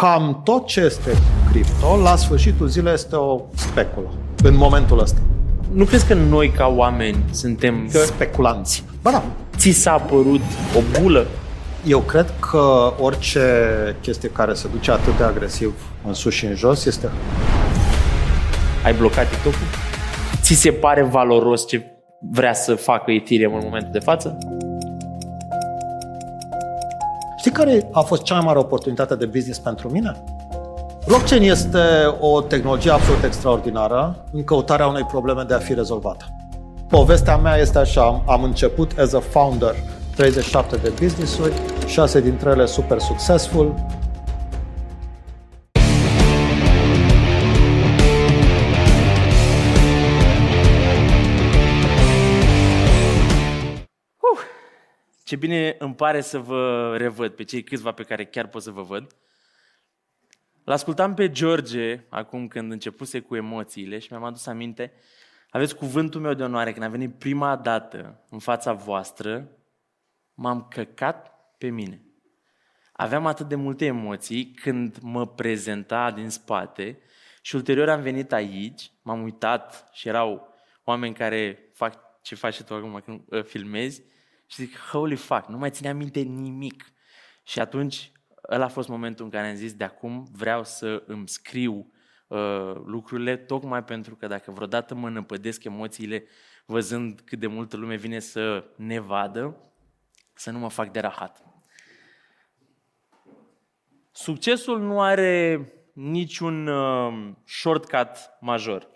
cam tot ce este cripto, la sfârșitul zilei este o speculă. În momentul ăsta. Nu crezi că noi ca oameni suntem Că... Speculanți. Ba da. ți s-a părut o bulă? Eu cred că orice chestie care se duce atât de agresiv în sus și în jos este... Ai blocat TikTok-ul? Ți se pare valoros ce vrea să facă Ethereum în momentul de față? Știi care a fost cea mai mare oportunitate de business pentru mine? Blockchain este o tehnologie absolut extraordinară în căutarea unei probleme de a fi rezolvată. Povestea mea este așa, am început as a founder 37 de business-uri, 6 dintre ele super successful, Ce bine îmi pare să vă revăd pe cei câțiva pe care chiar pot să vă văd. L-ascultam pe George acum când începuse cu emoțiile și mi-am adus aminte, aveți cuvântul meu de onoare, când a venit prima dată în fața voastră, m-am căcat pe mine. Aveam atât de multe emoții când mă prezenta din spate și ulterior am venit aici, m-am uitat și erau oameni care fac ce faci și tu acum când uh, filmezi și zic, holy fuck, nu mai țineam minte nimic. Și atunci, ăla a fost momentul în care am zis, de acum vreau să îmi scriu uh, lucrurile, tocmai pentru că dacă vreodată mă năpădesc emoțiile, văzând cât de multă lume vine să ne vadă, să nu mă fac de rahat. Succesul nu are niciun uh, shortcut major.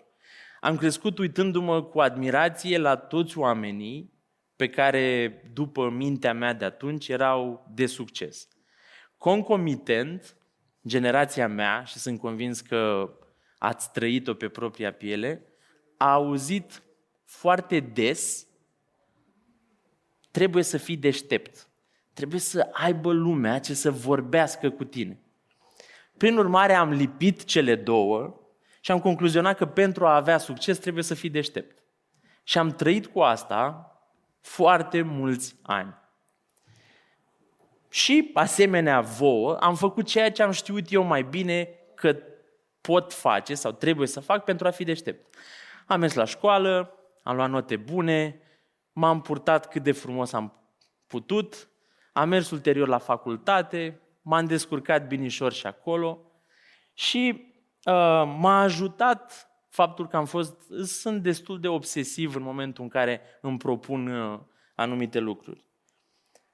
Am crescut uitându-mă cu admirație la toți oamenii pe care, după mintea mea de atunci, erau de succes. Concomitent, generația mea, și sunt convins că ați trăit-o pe propria piele, a auzit foarte des trebuie să fii deștept. Trebuie să aibă lumea ce să vorbească cu tine. Prin urmare, am lipit cele două și am concluzionat că pentru a avea succes trebuie să fii deștept. Și am trăit cu asta foarte mulți ani. Și, asemenea vouă, am făcut ceea ce am știut eu mai bine că pot face sau trebuie să fac pentru a fi deștept. Am mers la școală, am luat note bune, m-am purtat cât de frumos am putut, am mers ulterior la facultate, m-am descurcat binișor și acolo și uh, m-a ajutat faptul că am fost, sunt destul de obsesiv în momentul în care îmi propun uh, anumite lucruri.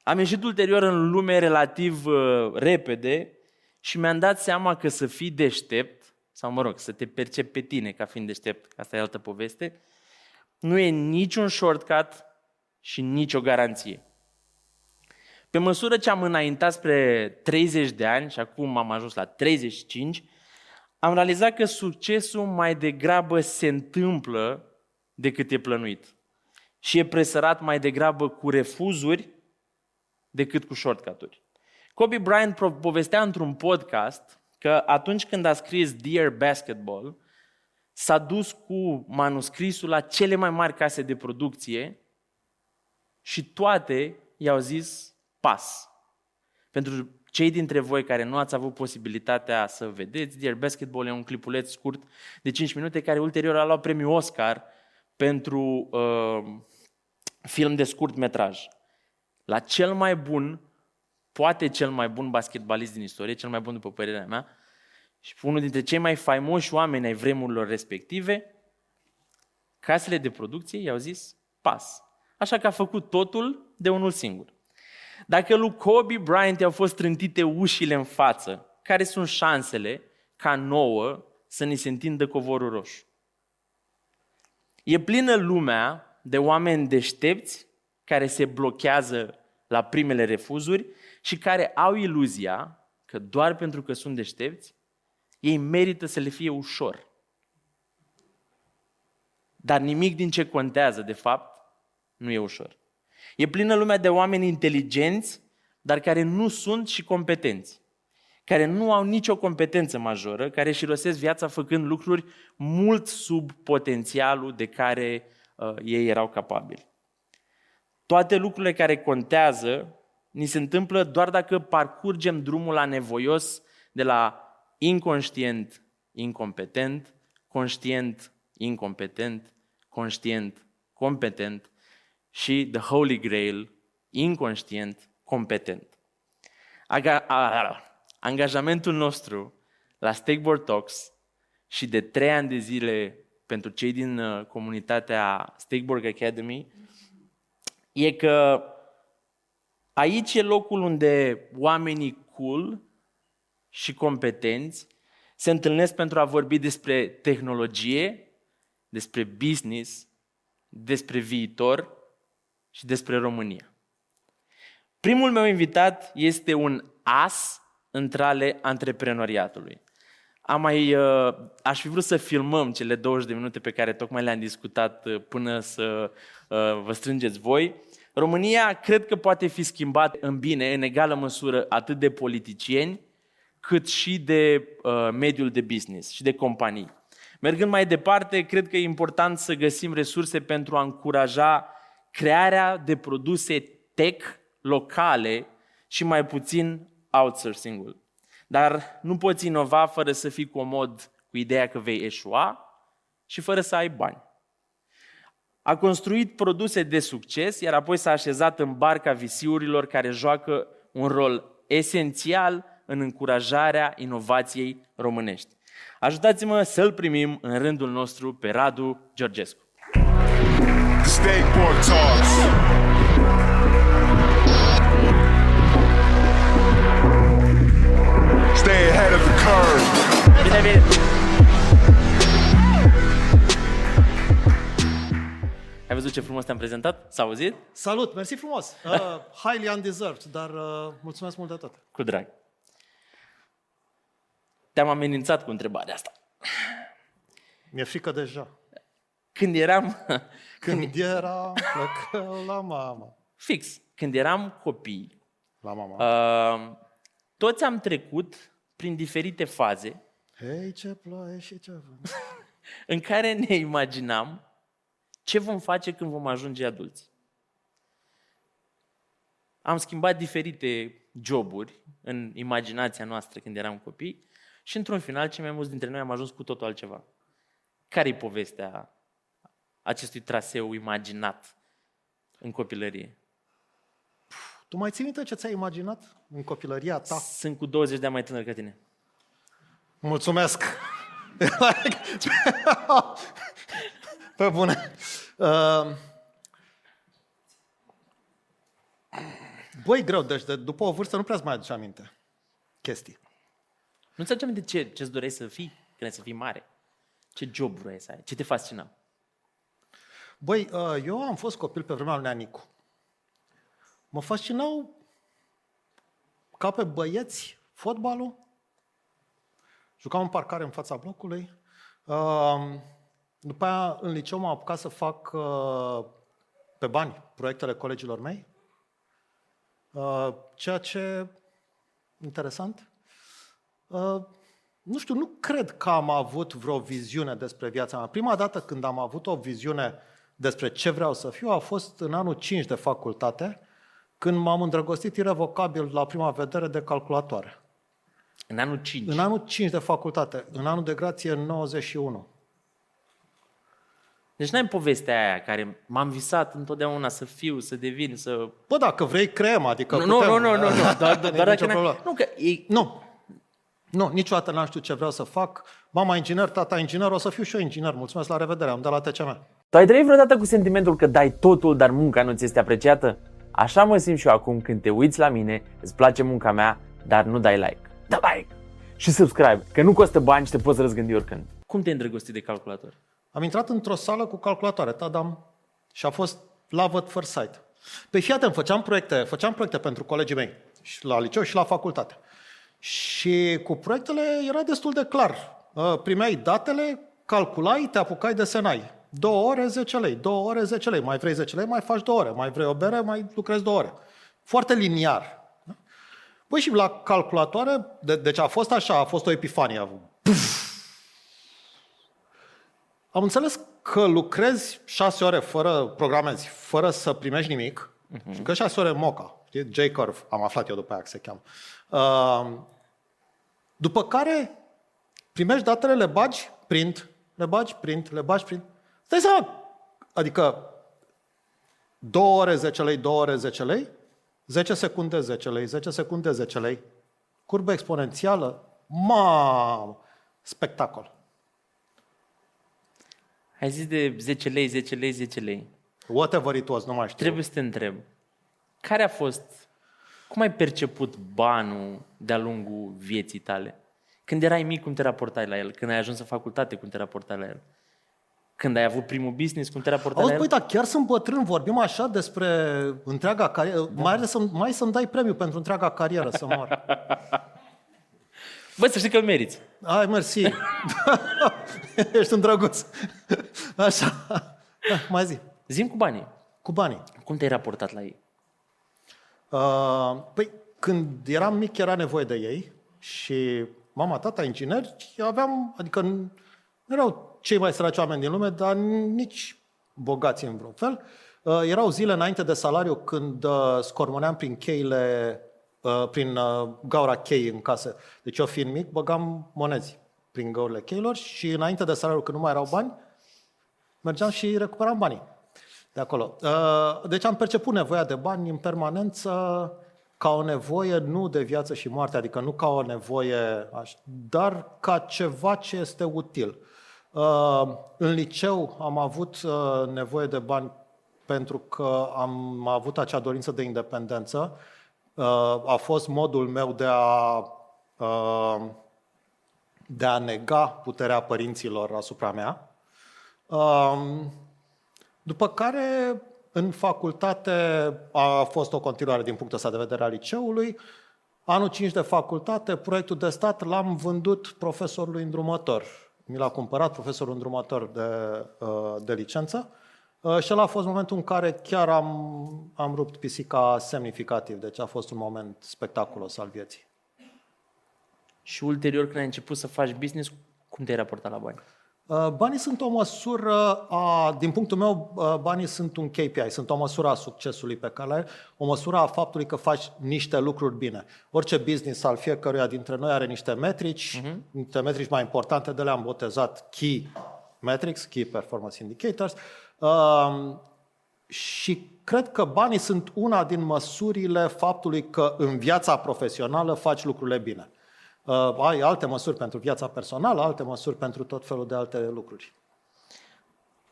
Am ieșit ulterior în lume relativ uh, repede și mi-am dat seama că să fii deștept, sau mă rog, să te percepi pe tine ca fiind deștept, asta e altă poveste, nu e niciun shortcut și nicio garanție. Pe măsură ce am înaintat spre 30 de ani și acum am ajuns la 35, am realizat că succesul mai degrabă se întâmplă decât e plănuit. Și e presărat mai degrabă cu refuzuri decât cu shortcut-uri. Kobe Bryant povestea într-un podcast că atunci când a scris Dear Basketball, s-a dus cu manuscrisul la cele mai mari case de producție și toate i-au zis pas. Pentru cei dintre voi care nu ați avut posibilitatea să vedeți, Dear Basketball e un clipuleț scurt de 5 minute care ulterior a luat premiul Oscar pentru uh, film de scurt metraj. La cel mai bun, poate cel mai bun basketbalist din istorie, cel mai bun după părerea mea, și unul dintre cei mai faimoși oameni ai vremurilor respective, casele de producție i-au zis pas. Așa că a făcut totul de unul singur. Dacă lui Kobe Bryant i-au fost trântite ușile în față, care sunt șansele ca nouă să ni se întindă covorul roșu? E plină lumea de oameni deștepți care se blochează la primele refuzuri și care au iluzia că doar pentru că sunt deștepți, ei merită să le fie ușor. Dar nimic din ce contează, de fapt, nu e ușor. E plină lumea de oameni inteligenți, dar care nu sunt și competenți. Care nu au nicio competență majoră, care își rosesc viața făcând lucruri mult sub potențialul de care uh, ei erau capabili. Toate lucrurile care contează ni se întâmplă doar dacă parcurgem drumul la nevoios de la inconștient, incompetent, conștient, incompetent, conștient, competent și the Holy Grail, inconștient, competent. Aga- a- angajamentul nostru la Stakeboard Talks și de trei ani de zile pentru cei din uh, comunitatea Stakeboard Academy e că aici e locul unde oamenii cool și competenți se întâlnesc pentru a vorbi despre tehnologie, despre business, despre viitor și despre România. Primul meu invitat este un as între ale antreprenoriatului. Am mai, uh, aș fi vrut să filmăm cele 20 de minute pe care tocmai le-am discutat uh, până să uh, vă strângeți voi. România cred că poate fi schimbat în bine, în egală măsură, atât de politicieni, cât și de uh, mediul de business și de companii. Mergând mai departe, cred că e important să găsim resurse pentru a încuraja crearea de produse tech locale și mai puțin outsourcing-ul. Dar nu poți inova fără să fii comod cu ideea că vei eșua și fără să ai bani. A construit produse de succes, iar apoi s-a așezat în barca visiurilor care joacă un rol esențial în încurajarea inovației românești. Ajutați-mă să-l primim în rândul nostru pe Radu Georgescu. Skateboard Talks. Stay ahead of the curve. Bine venit! Ai văzut ce frumos te-am prezentat? S-a auzit? Salut, mersi frumos. Uh, highly undeserved, dar uh, mulțumesc mult de tot. Cu drag. Te-am amenințat cu întrebarea asta. Mi-e frică deja. Când eram... Când era plăcă la mama. Fix. Când eram copii, La mama. uh, toți am trecut prin diferite faze Hei, ce ploaie și ce vânt. în care ne imaginam ce vom face când vom ajunge adulți. Am schimbat diferite joburi în imaginația noastră când eram copii și într-un final cei mai mulți dintre noi am ajuns cu totul altceva. Care-i povestea acestui traseu imaginat în copilărie? Tu mai ții minte ce ți-ai imaginat în copilăria ta? Sunt cu 20 de ani mai tânăr ca tine. Mulțumesc! Pe bune. Uh, Băi, greu, deci de, după o vârstă nu prea mai aduce aminte chestii. Nu-ți aduce aminte ce, ce-ți doreai să fii când ai să fii mare? Ce job vrei să ai? Ce te fascina? Băi, uh, eu am fost copil pe vremea lui Neanicu. Mă fascinau ca pe băieți fotbalul. Jucam în parcare în fața blocului. Uh, După aia, în liceu m-am apucat să fac uh, pe bani proiectele colegilor mei. Uh, Ceea ce, interesant, uh, nu știu, nu cred că am avut vreo viziune despre viața mea. Prima dată când am avut o viziune despre ce vreau să fiu a fost în anul 5 de facultate, când m-am îndrăgostit irrevocabil la prima vedere de calculatoare. În anul 5. În anul 5 de facultate, în anul de grație în 91. Deci n-ai povestea aia care m-am visat întotdeauna să fiu, să devin, să... Bă, dacă vrei, creăm, adică Nu, nu, putem. nu, nu, nu, nu. Doar, doar, Nu e doar nicio dacă n-ai... problemă. Nu, că e... Nu. Nu, niciodată n-am știut ce vreau să fac. Mama inginer, tata inginer, o să fiu și eu inginer. Mulțumesc, la revedere, am dat la TCM. Tu ai trăit vreodată cu sentimentul că dai totul, dar munca nu ți este apreciată? Așa mă simt și eu acum când te uiți la mine, îți place munca mea, dar nu dai like. Da like! Și subscribe, că nu costă bani și te poți răzgândi oricând. Cum te-ai îndrăgostit de calculator? Am intrat într-o sală cu calculatoare, tadam, și a fost love at first sight. Pe fii atent, făceam proiecte, făceam proiecte pentru colegii mei, și la liceu și la facultate. Și cu proiectele era destul de clar. Uh, Primeai datele, calculai, te apucai, desenai. Două ore, 10 lei. Două ore, 10 lei. Mai vrei 10 lei, mai faci două ore. Mai vrei o bere, mai lucrezi două ore. Foarte liniar. Da? Păi și la calculatoare, de, deci a fost așa, a fost o epifanie. Am înțeles că lucrezi șase ore fără programezi, fără să primești nimic, uh-huh. și că șase ore moca, știi? J-curve, am aflat eu după aia că se cheamă. Uh, După care primești datele, le bagi, print, le bagi, print, le bagi, print. Stai seama, adică 2 ore 10 lei, 2 ore 10 lei, 10 secunde 10 lei, 10 secunde 10 lei, curbă exponențială, mamă, spectacol. Ai zis de 10 lei, 10 lei, 10 lei. Whatever it was, nu mai știu. Trebuie să te întreb. Care a fost, cum ai perceput banul de-a lungul vieții tale? Când erai mic, cum te raportai la el? Când ai ajuns în facultate, cum te raportai la el? Când ai avut primul business, cum te raportai Auzi, la el? băi, dar chiar sunt bătrân, vorbim așa despre întreaga carieră, Da. mai ales să, mai să-mi dai premiu pentru întreaga carieră, să mor. Băi, să știi că îl meriți. Ai, mersi. Ești un drăguț. Așa. Da, mai zi. Zim cu banii. Cu banii. Cum te-ai raportat la ei? Uh, păi, când eram mic, era nevoie de ei și mama, tata, ingineri, aveam, adică nu erau cei mai săraci oameni din lume, dar nici bogați în vreun fel. Uh, erau zile înainte de salariu când uh, scormoneam prin cheile, uh, prin uh, gaura cheii în casă. Deci eu fiind mic, băgam monezi prin găurile cheilor și înainte de salariu, când nu mai erau bani, mergeam și recuperam banii de acolo. Uh, Deci am perceput nevoia de bani în permanență ca o nevoie nu de viață și moarte, adică nu ca o nevoie, aș- dar ca ceva ce este util. Uh, În liceu am avut uh, nevoie de bani pentru că am avut acea dorință de independență. Uh, A fost modul meu de a uh, de a nega puterea părinților asupra mea. Um, după care, în facultate, a fost o continuare din punctul ăsta de vedere al liceului. Anul 5 de facultate, proiectul de stat l-am vândut profesorului îndrumător. Mi l-a cumpărat profesorul îndrumător de, uh, de licență. Uh, Și ăla a fost momentul în care chiar am, am rupt pisica semnificativ. Deci a fost un moment spectaculos al vieții. Și ulterior, când ai început să faci business, cum te-ai raportat la bani? Uh, Banii sunt o măsură, a, din punctul meu, uh, banii sunt un KPI, sunt o măsură a succesului pe care ai, o măsură a faptului că faci niște lucruri bine. Orice business al fiecăruia dintre noi are niște metrici, uh-huh. niște metrici mai importante, de le-am botezat Key Metrics, Key Performance Indicators, uh, și cred că banii sunt una din măsurile faptului că în viața profesională faci lucrurile bine. Uh, ai alte măsuri pentru viața personală, alte măsuri pentru tot felul de alte lucruri.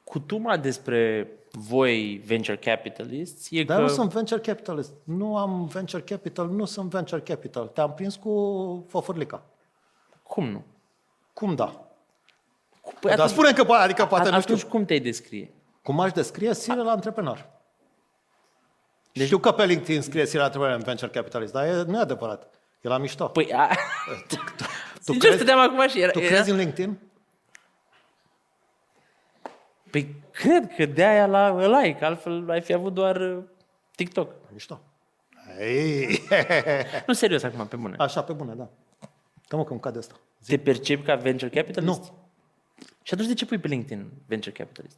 Cutuma despre voi venture capitalists e Dar că... nu sunt venture capitalist. Nu am venture capital, nu sunt venture capital. Te-am prins cu fofurlica. Cum nu? Cum da? Păi Dar spune că poate, adică poate nu atunci știu. cum te-ai descrie? Cum aș descrie serial antreprenor. Deci... Știu că pe LinkedIn scrie serial antreprenor în venture capitalist, dar e, nu e adevărat. E la mișto. Păi, a... tu Sincer, crezi- stăteam acum și era... tu era... crezi în LinkedIn? Păi cred că de aia la like, altfel ai fi avut doar uh, TikTok. Mișto. Ei, Nu, serios acum, pe bune. așa, pe bune, da. Dă mă că îmi cade asta. Te percepi ca venture capitalist? Nu. Și atunci de ce pui pe LinkedIn venture capitalist?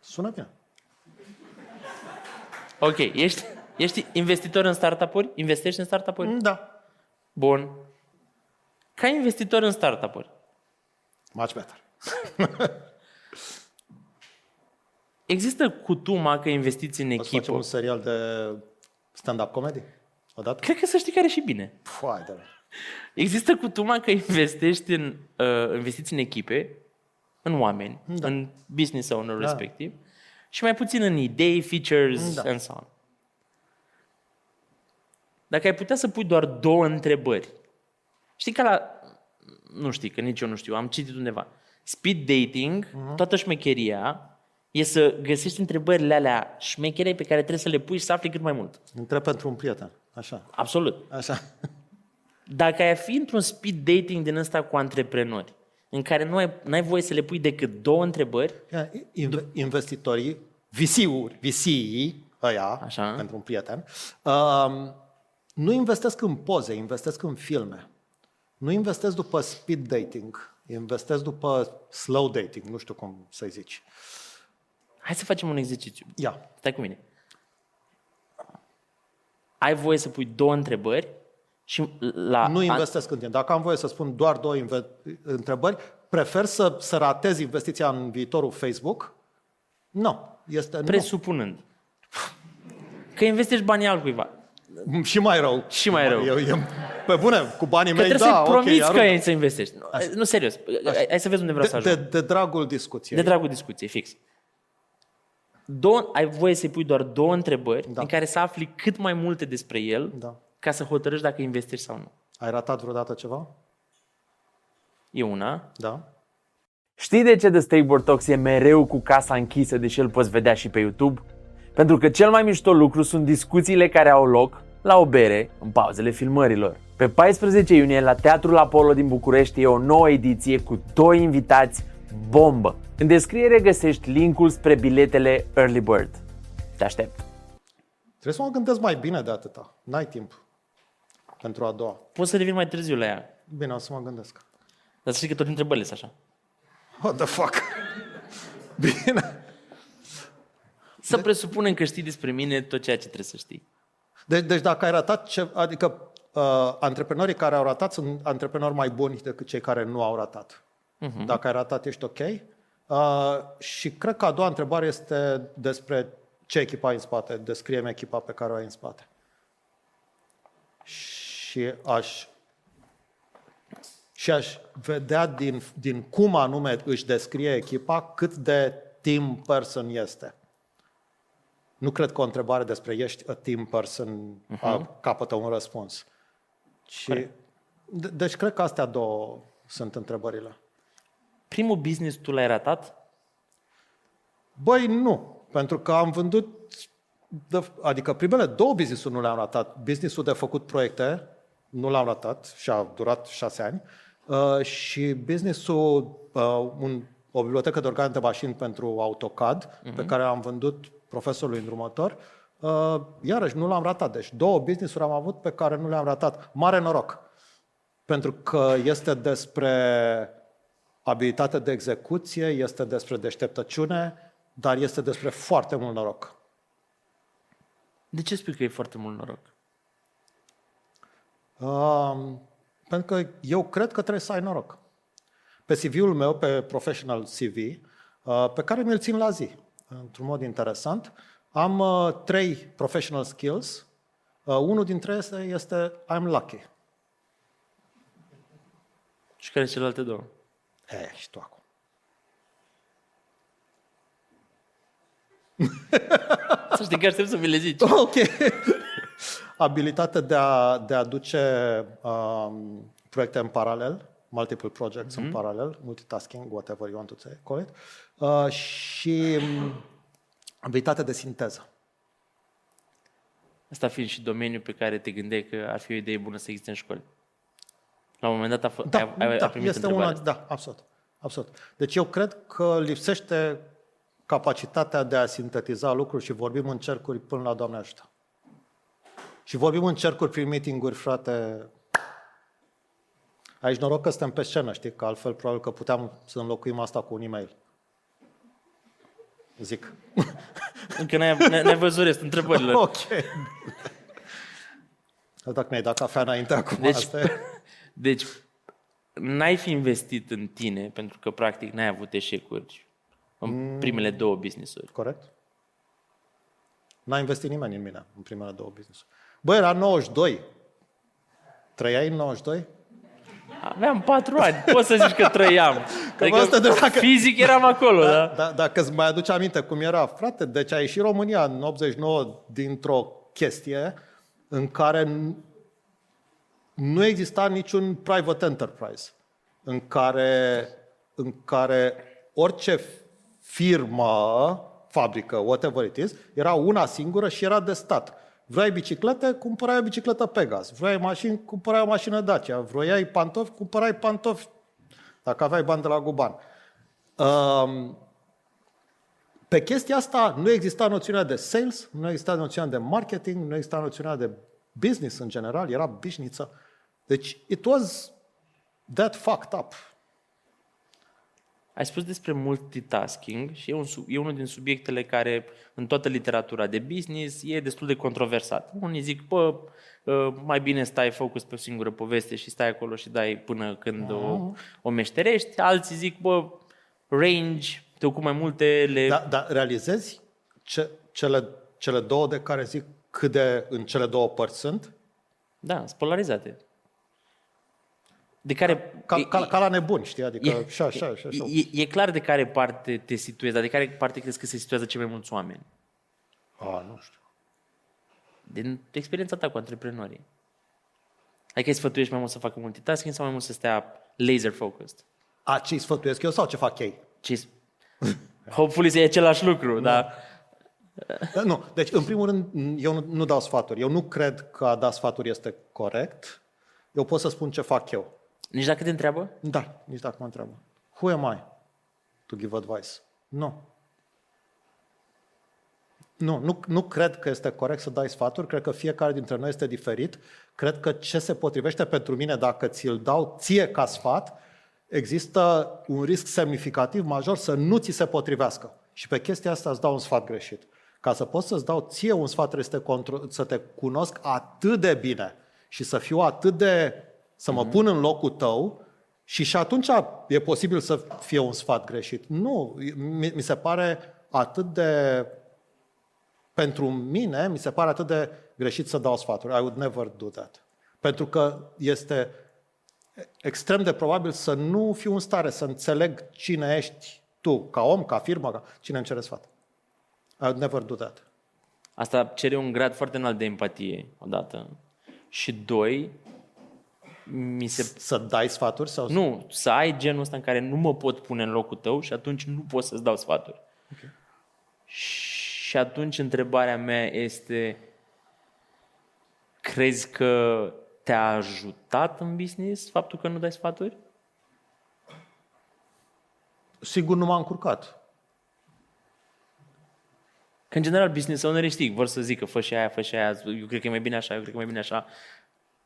Sună bine. Ok, ești, ești investitor în startup-uri? Investești în startup-uri? Da. Bun. Ca investitor în startup-uri, Much better. există cutuma că investiți în O să facem echipă? un serial de stand-up comedy? Odată? Cred că să știi care și bine. Foai de Există cutuma că investești în, uh, investiți în echipe, în oameni, Da. în business owner Da. respectiv, și mai puțin în idei, features Da. and so on. Dacă ai putea să pui doar două întrebări, știi că la, nu știi, că nici eu nu știu, am citit undeva, speed dating, Mhm. toată șmecheria, e să găsești întrebările alea șmechere pe care trebuie să le pui și să afli cât mai mult. Întreb pentru un prieten. Așa. Absolut. Așa. Dacă ai fi într-un speed dating din ăsta cu antreprenori, în care nu ai, n-ai voie să le pui decât două întrebări, Ia, inve- Investitorii, VC-uri, VC-ii, ăia, Așa. pentru un prieten, um, nu investesc în poze, investesc în filme. Nu investesc după speed dating, investesc după slow dating, nu știu cum să-i zici. hai să facem un exercițiu. Ia, Stai cu mine. Ai voie să pui două întrebări Și la, Nu investesc în tine. Dacă am voie să spun doar două inve- întrebări, prefer să, să ratez investiția în viitorul Facebook? Nu. Este presupunând că investești banii altcuiva. Nu. Și mai rău. Și mai rău. Eu, eu, pe bune, cu banii Că mei, trebuie da, să-i promiți ok, că arunc. ai să investești. Nu, nu serios. Hai să vezi unde vreau să de, ajung. de, de dragul discuției. De dragul discuției, fix. Două, ai voie să-i pui doar două întrebări Da. în care să afli cât mai multe despre el Da. ca să hotărăști dacă investești sau nu. Ai ratat vreodată ceva? E una. Da. Știi de ce The Stakeboard Talks e mereu cu casa închisă, deși îl poți vedea și pe YouTube? Pentru că cel mai mișto lucru sunt discuțiile care au loc la o bere în pauzele filmărilor. Pe 14 iunie la Teatrul Apollo din București e o nouă ediție cu doi invitați bombă. În descriere găsești linkul spre biletele Early Bird. Te aștept! Trebuie să mă gândesc mai bine de atâta. N-ai timp pentru a doua. Poți să revin mai târziu la ea. Bine, o să mă gândesc. Dar să știi că toate întrebările sunt așa. What the fuck? Bine. Să presupunem că știi despre mine tot ceea ce trebuie să știi. Deci, deci dacă ai ratat, ce, adică uh, antreprenorii care au ratat sunt antreprenori mai buni decât cei care nu au ratat. Uh-huh. Dacă ai ratat, ești ok. Uh, și cred că a doua întrebare este despre ce echipă ai în spate. Descrie-mi echipa pe care o ai în spate. Și aș, și aș vedea din, din cum anume își descrie echipa cât de team person este. Nu cred că o întrebare despre ești a team person uh-huh. capătă un răspuns. Ci, de, deci cred că astea două sunt întrebările. Primul business tu l-ai ratat? Băi, nu. Pentru că am vândut, de, adică primele două business-uri nu le-am ratat. Business-ul de făcut proiecte nu l-am ratat și a durat șase ani. Uh, și business-ul, uh, un, o bibliotecă de organe de mașini pentru AutoCAD, uh-huh. pe care am vândut profesorului îndrumător, uh, iarăși nu l-am ratat. Deci două business-uri am avut pe care nu le-am ratat. Mare noroc. Pentru că este despre abilitate de execuție, este despre deșteptăciune, dar este despre foarte mult noroc. De ce spui că e foarte mult noroc? Uh, pentru că eu cred că trebuie să ai noroc. Pe CV-ul meu, pe professional CV, uh, pe care mi-l țin la zi, într-un mod interesant, am uh, trei professional skills. Uh, unul dintre ele este I'm lucky. Și care sunt celelalte două? E, și tu acum. Să știi că aștept să mi le zici. Ok. Abilitatea de a, de a duce um, proiecte în paralel, multiple projects mm-hmm. în paralel, multitasking, whatever you want to say, call it, uh, și um, abilitatea de sinteză. Asta fiind și domeniul pe care te gândeai că ar fi o idee bună să existe în școli. La un moment dat a, f- Da, ai, ai, da ai primit este întrebarea una, asta. da, absolut, absolut. Deci eu cred că lipsește capacitatea de a sintetiza lucruri și vorbim în cercuri până la Doamne ajută. Și vorbim în cercuri prin meeting-uri, frate. Aici noroc că suntem pe scenă, știi? Că altfel probabil că puteam să înlocuim asta cu un e-mail. Zic. Încă n-ai, n-ai, n-ai văzut restul întrebărilor. ok. Dacă mi-ai dat cafea înainte acum, Deci, asta e. deci, n-ai fi investit în tine, pentru că, practic, n-ai avut eșecuri în Mm. primele două business-uri. Corect? N-a investit nimeni în mine în primele două business Băi, era 92. Trăiai în 92? Aveam patru ani, poți să zici că trăiam. Adică asta de dacă- fizic eram acolo, da? Da, dacă îți mai aduce aminte cum era, frate, deci a ieșit România în 89 dintr-o chestie în care n- nu exista niciun private enterprise, în care, în care orice firmă, fabrică, whatever it is, era una singură și era de stat. Vrei biciclete, cumpărai o bicicletă Pegas. Vrei mașini, cumpărai o mașină Dacia. Vroiai pantofi, cumpărai pantofi dacă aveai bani de la Guban. Um, pe chestia asta nu exista noțiunea de sales, nu exista noțiunea de marketing, nu exista noțiunea de business în general, era bișniță. Deci, it was that fucked up. Ai spus despre multitasking și e, un, sub- e unul din subiectele care în toată literatura de business e destul de controversat. Unii zic, bă, uh, mai bine stai focus pe o singură poveste și stai acolo și dai până când o, o meșterești. Alții zic, bă, range, te ocupi mai multe, le... Dar da, realizezi ce, cele, cele două de care zic cât de în cele două părți sunt? Da, sunt polarizate. De care... Ca, e- ca, ca la nebuni, știi? Adică e- și așa, și așa. E, e clar de care parte te situezi, dar de care parte crezi că se situează cei mai mulți oameni? A, nu știu. Din experiența ta cu antreprenorii. Adică îi sfătuiești mai mult să facă multitasking sau mai mult să stea laser focused? A, ce îi sfătuiesc eu sau ce fac ei? Ce Hopefully să e același lucru, dar Da, Nu, deci în primul rând eu nu, nu dau sfaturi. Eu nu cred că a da sfaturi este corect. Eu pot să spun ce fac eu. Nici dacă te întreabă? Da, nici dacă mă întreabă. Who am I to give advice? Nu. Nu, nu, nu cred că este corect să dai sfaturi, cred că fiecare dintre noi este diferit. Cred că ce se potrivește pentru mine, dacă ți-l dau ție ca sfat, există un risc semnificativ major să nu ți se potrivească. Și pe chestia asta îți dau un sfat greșit. Ca să pot să-ți dau ție un sfat, trebuie să te, contro- să te cunosc atât de bine și să fiu atât de... să mă pun în locul tău și și atunci e posibil să fie un sfat greșit. Nu, mi, mi se pare atât de pentru mine, mi se pare atât de greșit să dau sfaturi. I would never do that. Pentru că este extrem de probabil să nu fiu în stare să înțeleg cine ești tu, ca om, ca firmă, ca cine îmi cere sfat. I would never do that. Asta cere un grad foarte înalt de empatie, odată. Și doi, mi se... Să dai sfaturi sau... Nu, să ai genul ăsta în care nu mă pot pune în locul tău și atunci nu pot să-ți dau sfaturi. Okay. Și atunci întrebarea mea este, crezi că te-a ajutat în business faptul că nu dai sfaturi? Sigur nu m-a încurcat. Că în general business ownerii știi, vor să zică fă și aia, fă și aia, eu cred că e mai bine așa, eu cred că e mai bine așa.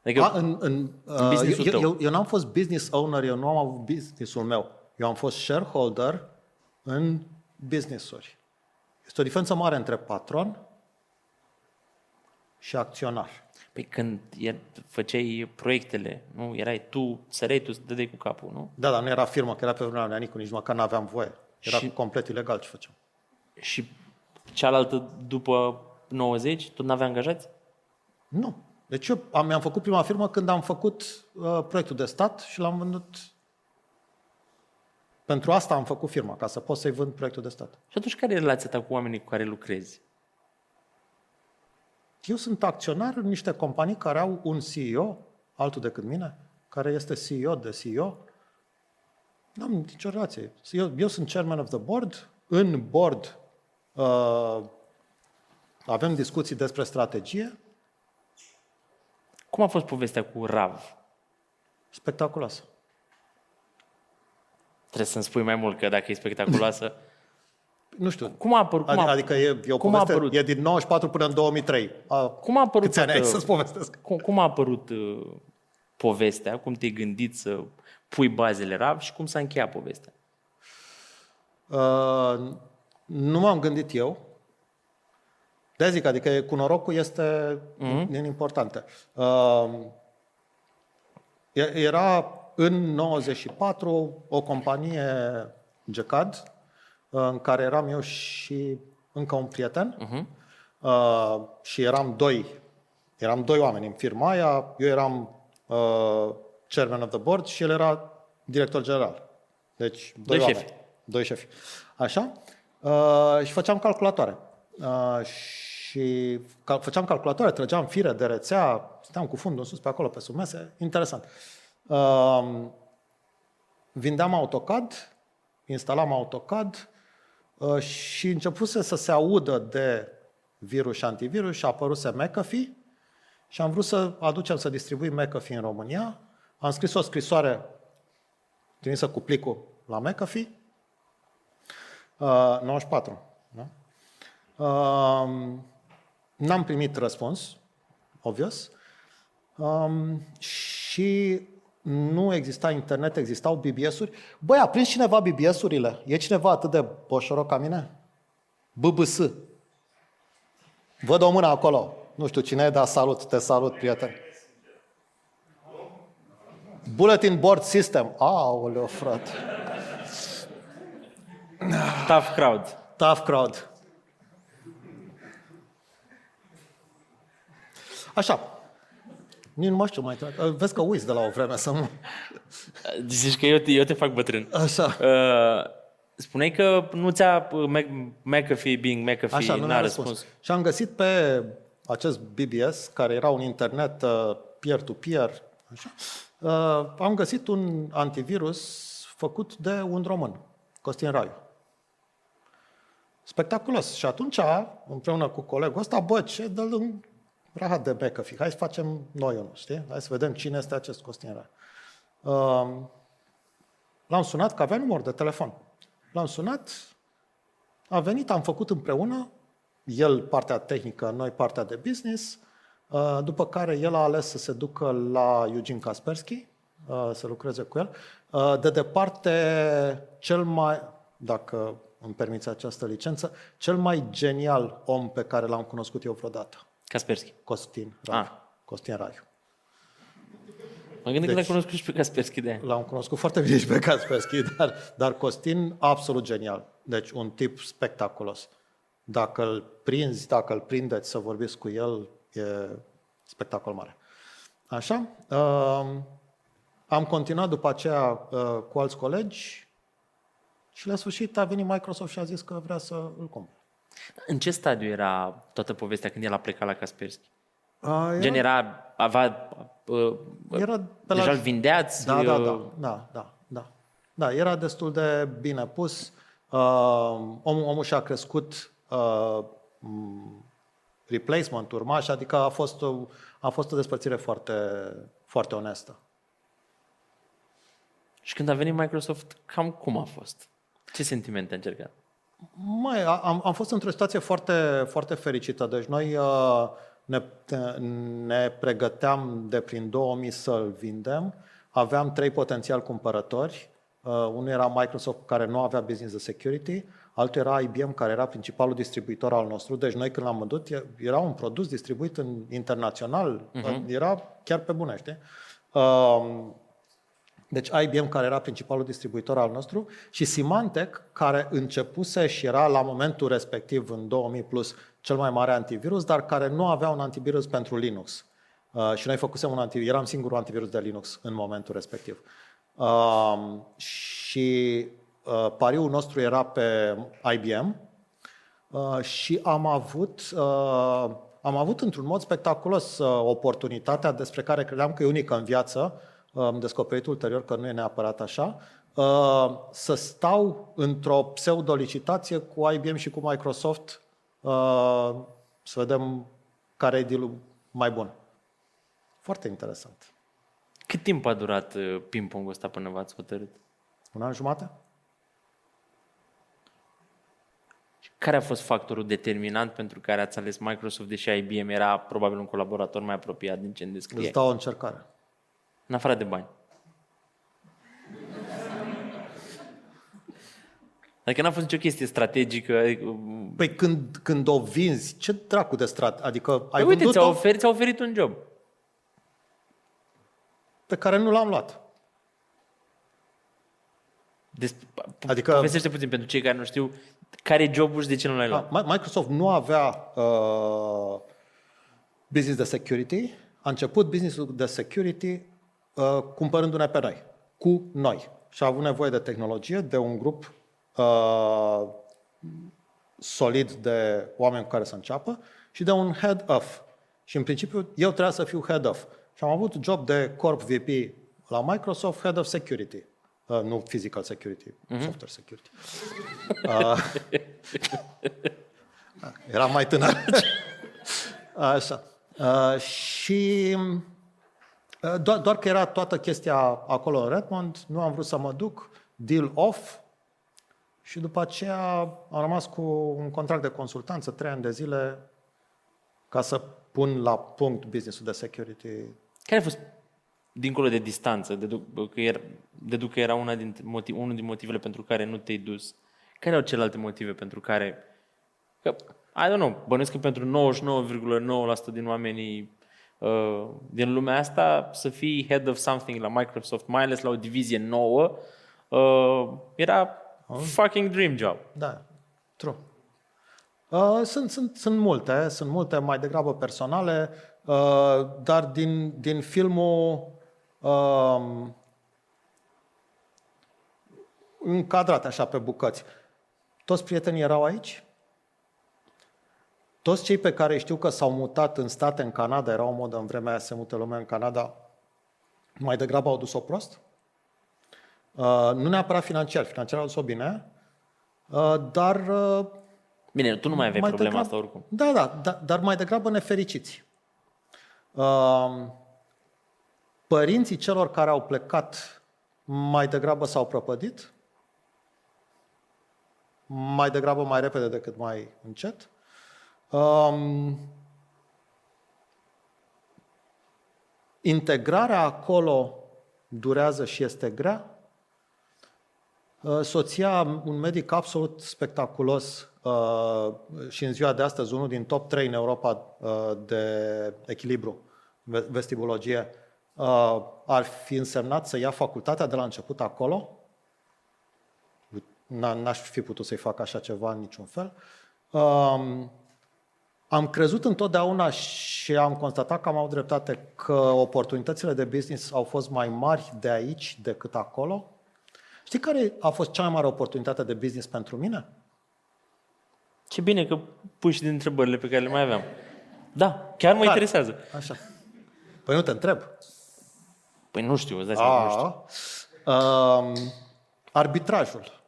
Adică, A, în, în, uh, business-ul eu, tău. eu, eu n-am fost business owner, eu nu am avut business-ul meu. Eu am fost shareholder în business-uri. Este o diferență mare între patron și acționar. Păi când e, făceai proiectele, nu? Erai tu, săreai tu, dădeai cu capul, nu? Da, dar nu era firmă, că era pe vremea lui Anicu, nici măcar nu aveam voie. Era Și- complet ilegal ce făceam. Și cealaltă, după 90, tot n-avea angajați? Nu. Deci eu am, mi-am făcut prima firmă când am făcut uh, proiectul de stat și l-am vândut. Pentru asta am făcut firma, ca să pot să-i vând proiectul de stat. Și atunci care e relația ta cu oamenii cu care lucrezi? Eu sunt acționar în niște companii care au un CEO, altul decât mine, care este CEO de CEO. Nu am nicio relație. Eu, eu sunt chairman of the board. În board uh, avem discuții despre strategie. Cum a fost povestea cu Rav? Spectaculoasă. Trebuie să-mi spui mai mult, că dacă e spectaculoasă... Nu știu. Cum a apărut? Cum a, Adică e, e o cum a poveste, apărut? e din 94 până în 2003. A, Cum a apărut Câți ani ai toată- să-ți povestesc? cum, cum a apărut uh, povestea? Cum te-ai gândit să pui bazele Rav și cum s-a încheiat povestea? Uh, nu m-am gândit eu. De zic, adică cu norocul este mm-hmm. din importante. Uh, e- era în 94 o companie GECAD uh, în care eram eu și încă un prieten uh-huh. uh, și eram doi, eram doi oameni în firma aia, eu eram uh, chairman of the board și el era director general. Deci doi, Doi oameni. șefi. Doi șefi. Așa? Uh, și făceam calculatoare. Uh, și cal- făceam calculatoare, trăgeam fire de rețea, stăteam cu fundul în sus pe acolo, pe sub mese, interesant. Uh, vindeam AutoCAD, instalam AutoCAD uh, și începuse să se audă de virus și antivirus și a apăruse McAfee și am vrut să aducem să distribuim McAfee în România. Am scris o scrisoare trimisă cu plicul la McAfee, uh, 94. Da? Uh, n-am primit răspuns, obvious, um, și nu exista internet, existau BBS-uri. Băi, a prins cineva BBS-urile? E cineva atât de boșoroc ca mine? BBS. Văd o mână acolo. Nu știu cine e, dar salut, te salut, prieten. Bulletin Board System. Aoleo, frate. Tough crowd. Tough crowd. Așa. Nici nu mai știu mai tare. Vezi că uiți de la o vreme să mă... Zici că eu te, eu te fac bătrân. Așa. Uh, spuneai că nu ți-a uh, Mac- McAfee, Bing McAfee, Așa, nu n-a mi-a răspuns. răspuns. Și am găsit pe acest BBS, care era un internet uh, peer-to-peer, așa, uh, am găsit un antivirus făcut de un român, Costin Raiu. Spectaculos. Și atunci, împreună cu colegul ăsta, bă, ce dă un rahat de McAfee, hai să facem noi unul, știi? Hai să vedem cine este acest Costin Raiu. Uh, l-am sunat, că avea număr de telefon. L-am sunat, a venit, am făcut împreună, el partea tehnică, noi partea de business, uh, după care el a ales să se ducă la Eugene Kaspersky, uh, să lucreze cu el. Uh, De departe, cel mai, dacă îmi permiți această licență, cel mai genial om pe care l-am cunoscut eu vreodată, Kaspersky. Costin Raiu. Ah. Costin Raiu. Mă gândesc că Deci- l-ai cunoscut și pe Kaspersky de aia. L-am cunoscut foarte bine și pe Kaspersky, dar, dar Costin absolut genial. Deci un tip spectaculos. Dacă îl prinzi, dacă îl prindeți să vorbiți cu el, e spectacol mare. Așa. Uh, am continuat după aceea uh, cu alți colegi și la sfârșit a venit Microsoft și a zis că vrea să îl cumpere. În ce stadiu era toată povestea când el a plecat la Kaspersky? Uh, era, Gen era, avea, uh, era pe deja la... îl vindeați? Da, da, uh, da, da, da, da. Da, era destul de bine pus. Uh, omul, omul și-a crescut uh, m, replacement urmaș, adică a fost o, a fost o despărțire foarte, foarte onestă. Și când a venit Microsoft, cam cum a fost? Ce sentimente a încercat? Mai, am, am fost într-o situație foarte, foarte fericită. Deci noi uh, ne, ne pregăteam de prin 2000 să-l vindem. Aveam trei potențial cumpărători. Uh, unul era Microsoft care nu avea business de security, altul era IBM care era principalul distribuitor al nostru. Deci noi când l-am vândut e- era un produs distribuit în internațional, uh-huh. era chiar pe bune, știi? Uh, deci IBM, care era principalul distribuitor al nostru, și Symantec, care începuse și era la momentul respectiv, în 2000 plus, cel mai mare antivirus, dar care nu avea un antivirus pentru Linux. Uh, și noi făcusem un antivirus, eram singurul antivirus de Linux în momentul respectiv. Uh, și uh, pariul nostru era pe IBM uh, și am avut, uh, am avut într-un mod spectaculos uh, oportunitatea despre care credeam că e unică în viață, uh, am descoperit ulterior că nu e neapărat așa, uh, să stau într-o pseudo-licitație cu IBM și cu Microsoft uh, să vedem care e deal mai bun. Foarte interesant. Cât timp a durat uh, ping-pongul ăsta până v-ați hotărât? Un an jumate? Care a fost factorul determinant pentru care ați ales Microsoft, deși IBM era probabil un colaborator mai apropiat din ce îmi descrie? Îți dau o încercare. În afară de bani. Adică n-a fost nicio chestie strategică. adică- Păi când, când o vinzi, ce dracu de strat? Adică ai Păi uite, vândut-o ți-a oferit, ți-a oferit un job. pe care nu l-am luat. Des, Adică- adică... Povestește puțin pentru cei care nu știu care e jobul și de ce nu l-ai luat. Da, Microsoft nu avea uh, business de security. A început businessul de security uh, cumpărându-ne pe noi, cu noi. Și a avut nevoie de tehnologie, de un grup uh, solid de oameni cu care să înceapă și de un head of. Și în principiu eu trebuia să fiu head of. Și am avut job de corp VP la Microsoft, head of security. Uh, nu physical security, software security. Uh, Era mai tânăr. Așa. Uh, și uh, doar, doar că era toată chestia acolo în Redmond, nu am vrut să mă duc, deal off, și după aceea am rămas cu un contract de consultanță, trei ani de zile, ca să pun la punct businessul de security. Care a fost dincolo de distanță, deduc că era, deduc că era una din motiv, unul din motivele pentru care nu te-ai dus. Care au celelalte motive pentru care... Că, I don't know, bănuiesc că pentru 99,9% din oamenii uh, din lumea asta să fii head of something la Microsoft, mai ales la o divizie nouă, uh, era fucking dream job. Da, true. Uh, sunt, sunt, sunt multe, sunt multe mai degrabă personale, uh, dar din, din filmul uh, încadrat așa pe bucăți. Toți prietenii erau aici? Toți cei pe care știu că s-au mutat în state, în Canada, era o modă în vremea aia să se mute lumea în Canada, mai degrabă au dus-o prost? Uh, nu neapărat financiar, financiar au dus-o bine, uh, dar... Uh, Bine, tu nu mai aveai mai problema degrabă, asta oricum. Da, da, da, dar mai degrabă nefericiți. Uh, părinții celor care au plecat mai degrabă s-au prăpădit, mai degrabă mai repede decât mai încet. Um, integrarea acolo durează și este grea. Uh, Soția, un medic absolut spectaculos uh, și în ziua de astăzi unul din top 3 în Europa uh, de echilibru, ve- vestibologie, uh, ar fi însemnat să ia facultatea de la început acolo. N- N-aș fi putut să-i fac așa ceva în niciun fel. Um, am crezut întotdeauna și am constatat că am avut dreptate că oportunitățile de business au fost mai mari de aici decât acolo. Știi care a fost cea mai mare oportunitate de business pentru mine? Ce bine că pui și din întrebările pe care le mai aveam. Da, chiar mă Care? interesează. Așa. Păi nu te întreb. Păi nu știu, îți dai seama că nu știu. A, um, arbitrajul.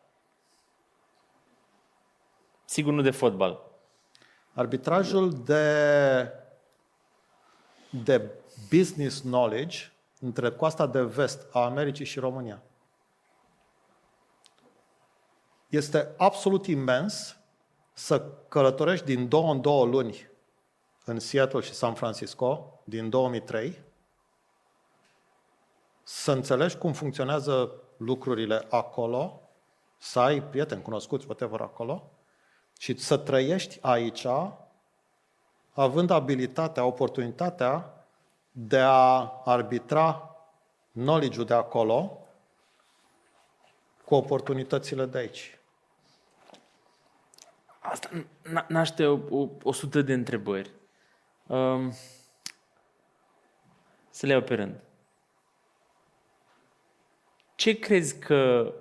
Sigur nu de fotbal. Arbitrajul de, de business knowledge între coasta de vest a Americii și România. Este absolut imens să călătorești din două în două luni în Seattle și San Francisco, din 2003, să înțelegi cum funcționează lucrurile acolo, să ai prieteni cunoscuți, whatever, acolo, și să trăiești aici având abilitatea, oportunitatea de a arbitra knowledge-ul de acolo cu oportunitățile de aici. Asta n- naște o, o, o sută de întrebări. Um, să le iau pe rând. Ce crezi că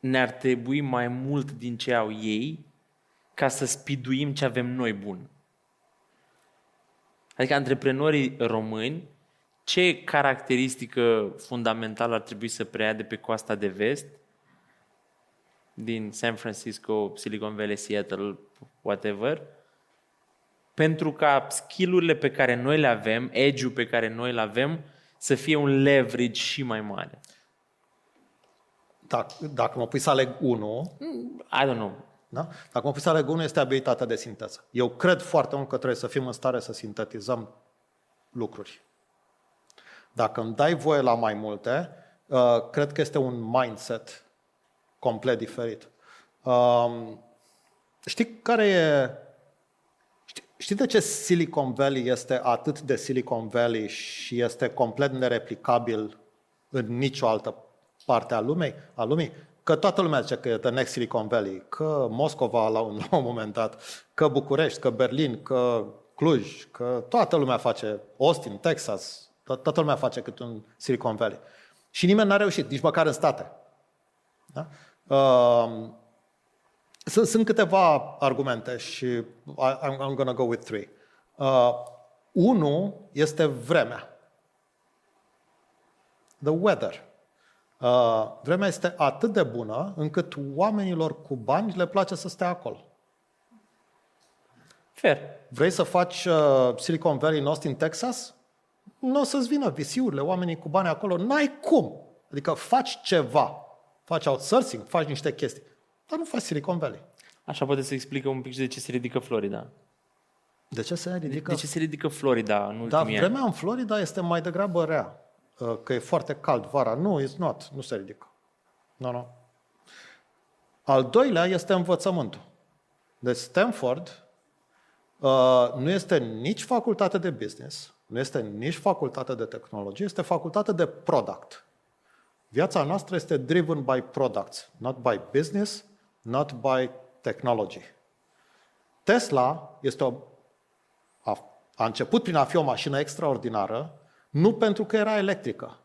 ne-ar trebui mai mult din ce au ei ca să spiduim ce avem noi bun? Adică antreprenorii români, ce caracteristică fundamentală ar trebui să preia de pe coasta de vest, din San Francisco, Silicon Valley, Seattle, whatever, pentru ca skillurile pe care noi le avem, edge-ul pe care noi le avem, să fie un leverage și mai mare. Dacă, dacă mă pui să aleg unul, I don't know. Da? dacă mă pui să aleg unul, este abilitatea de sinteză. Eu cred foarte mult că trebuie să fim în stare să sintetizăm lucruri. Dacă îmi dai voie la mai multe, uh, cred că este un mindset complet diferit. Um, Știi care e... Știi, știi de ce Silicon Valley este atât de Silicon Valley și este complet nereplicabil în nicio altă parte a lumii? A lumii? Că toată lumea zice că e the next Silicon Valley, că Moscova la un, la un moment dat, că București, că Berlin, că Cluj, că toată lumea face, Austin, Texas, to- toată lumea face cât un Silicon Valley. Și nimeni n-a reușit, nici măcar în state. Da? Uh, sunt, sunt câteva argumente și I, I'm, I'm gonna go with three. Uh, unu este vremea. The weather. Uh, vremea este atât de bună încât oamenilor cu bani le place să stea acolo. Fair. Vrei să faci uh, Silicon Valley în Austin, Texas? Nu o să-ți vină visiurile, oamenii cu bani acolo. N-ai cum. Adică faci ceva. Faci outsourcing, faci niște chestii. Dar nu faci Silicon Valley. Așa poate să explică un pic și de ce se ridică Florida. De ce se ridică? De ce se ridică Florida în Dar ultimii ani? vremea în Florida este mai degrabă rea. Uh, că e foarte cald vara. Nu, it's not. Nu se ridică. Nu, no, nu. No. Al doilea este învățământul. Deci Stanford uh, nu este nici facultate de business, nu este nici facultate de tehnologie, este facultate de product. Viața noastră este driven by products, not by business, not by technology. Tesla este o, a, a început prin a fi o mașină extraordinară, nu pentru că era electrică,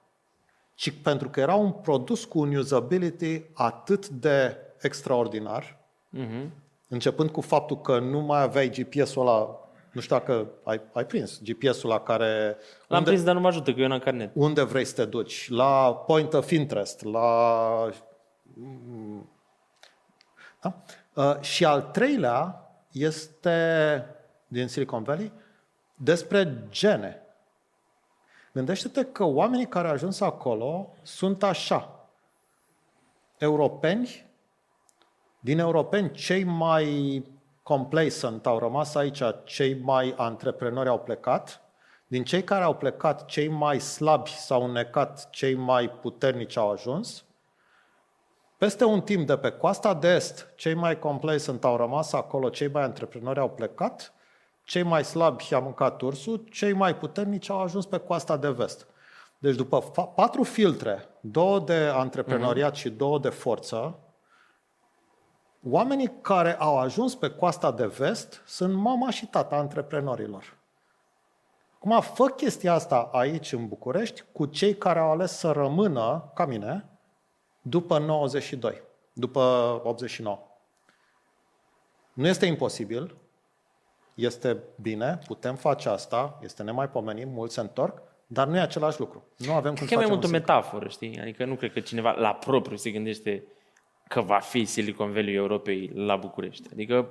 ci pentru că era un produs cu un usability atât de extraordinar, uh-huh. începând cu faptul că nu mai aveai GPS-ul ăla, nu știu dacă ai, ai prins GPS-ul la care... L-am unde, prins, dar nu mă ajută, că eu n-am carnet. Unde vrei să te duci? La point of interest, la... Da? Uh, și al treilea este, din Silicon Valley, despre gene. Gândește-te că oamenii care au ajuns acolo sunt așa. Europeni, din europeni, cei mai complacent au rămas aici, cei mai antreprenori au plecat, din cei care au plecat, cei mai slabi s-au înnecat, cei mai puternici au ajuns. Peste un timp de pe coasta de est, cei mai complacent au rămas acolo, cei mai antreprenori au plecat, cei mai slabi și-a mâncat ursul, cei mai puternici au ajuns pe coasta de vest. Deci după patru filtre, două de antreprenoriat uh-huh. și două de forță, oamenii care au ajuns pe coasta de vest sunt mama și tata antreprenorilor. Acum, fă chestia asta aici în București cu cei care au ales să rămână, ca mine, după 92, după 89. Nu este imposibil, este bine, putem face asta, este nemaipomenit, mulți se întorc, dar nu e același lucru. Nu avem cum să facem mai mult o metaforă, știi? Adică nu cred că cineva la propriu se gândește că va fi Silicon Valley Europei la București. Adică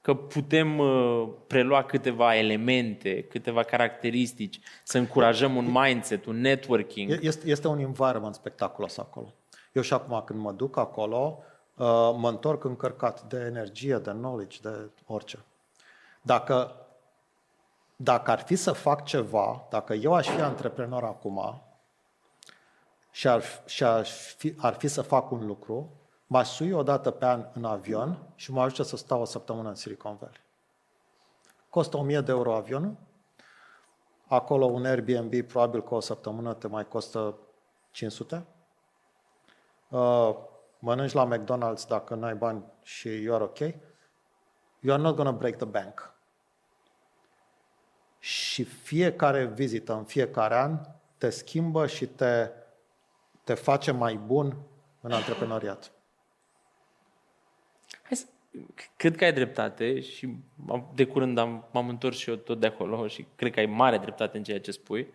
că putem uh, prelua câteva elemente, câteva caracteristici, să încurajăm un mindset, un networking. Este, este un environment spectaculos acolo. Eu și acum când mă duc acolo, uh, mă întorc încărcat de energie, de knowledge, de orice. Dacă, dacă ar fi să fac ceva, dacă eu aș fi antreprenor acum și ar, și ar, fi, ar fi să fac un lucru, m-aș sui o dată pe an în avion și mă ajunge să stau o săptămână în Silicon Valley. Costă 1000 de euro avionul, acolo un Airbnb probabil că o săptămână te mai costă 500. Uh, mănânci la McDonald's dacă n-ai bani și you are ok. You are not going to break the bank. Și fiecare vizită în fiecare an te schimbă și te, te face mai bun în antreprenoriat. cred că ai dreptate și de curând am, m-am întors și eu tot de acolo și cred că ai mare dreptate în ceea ce spui.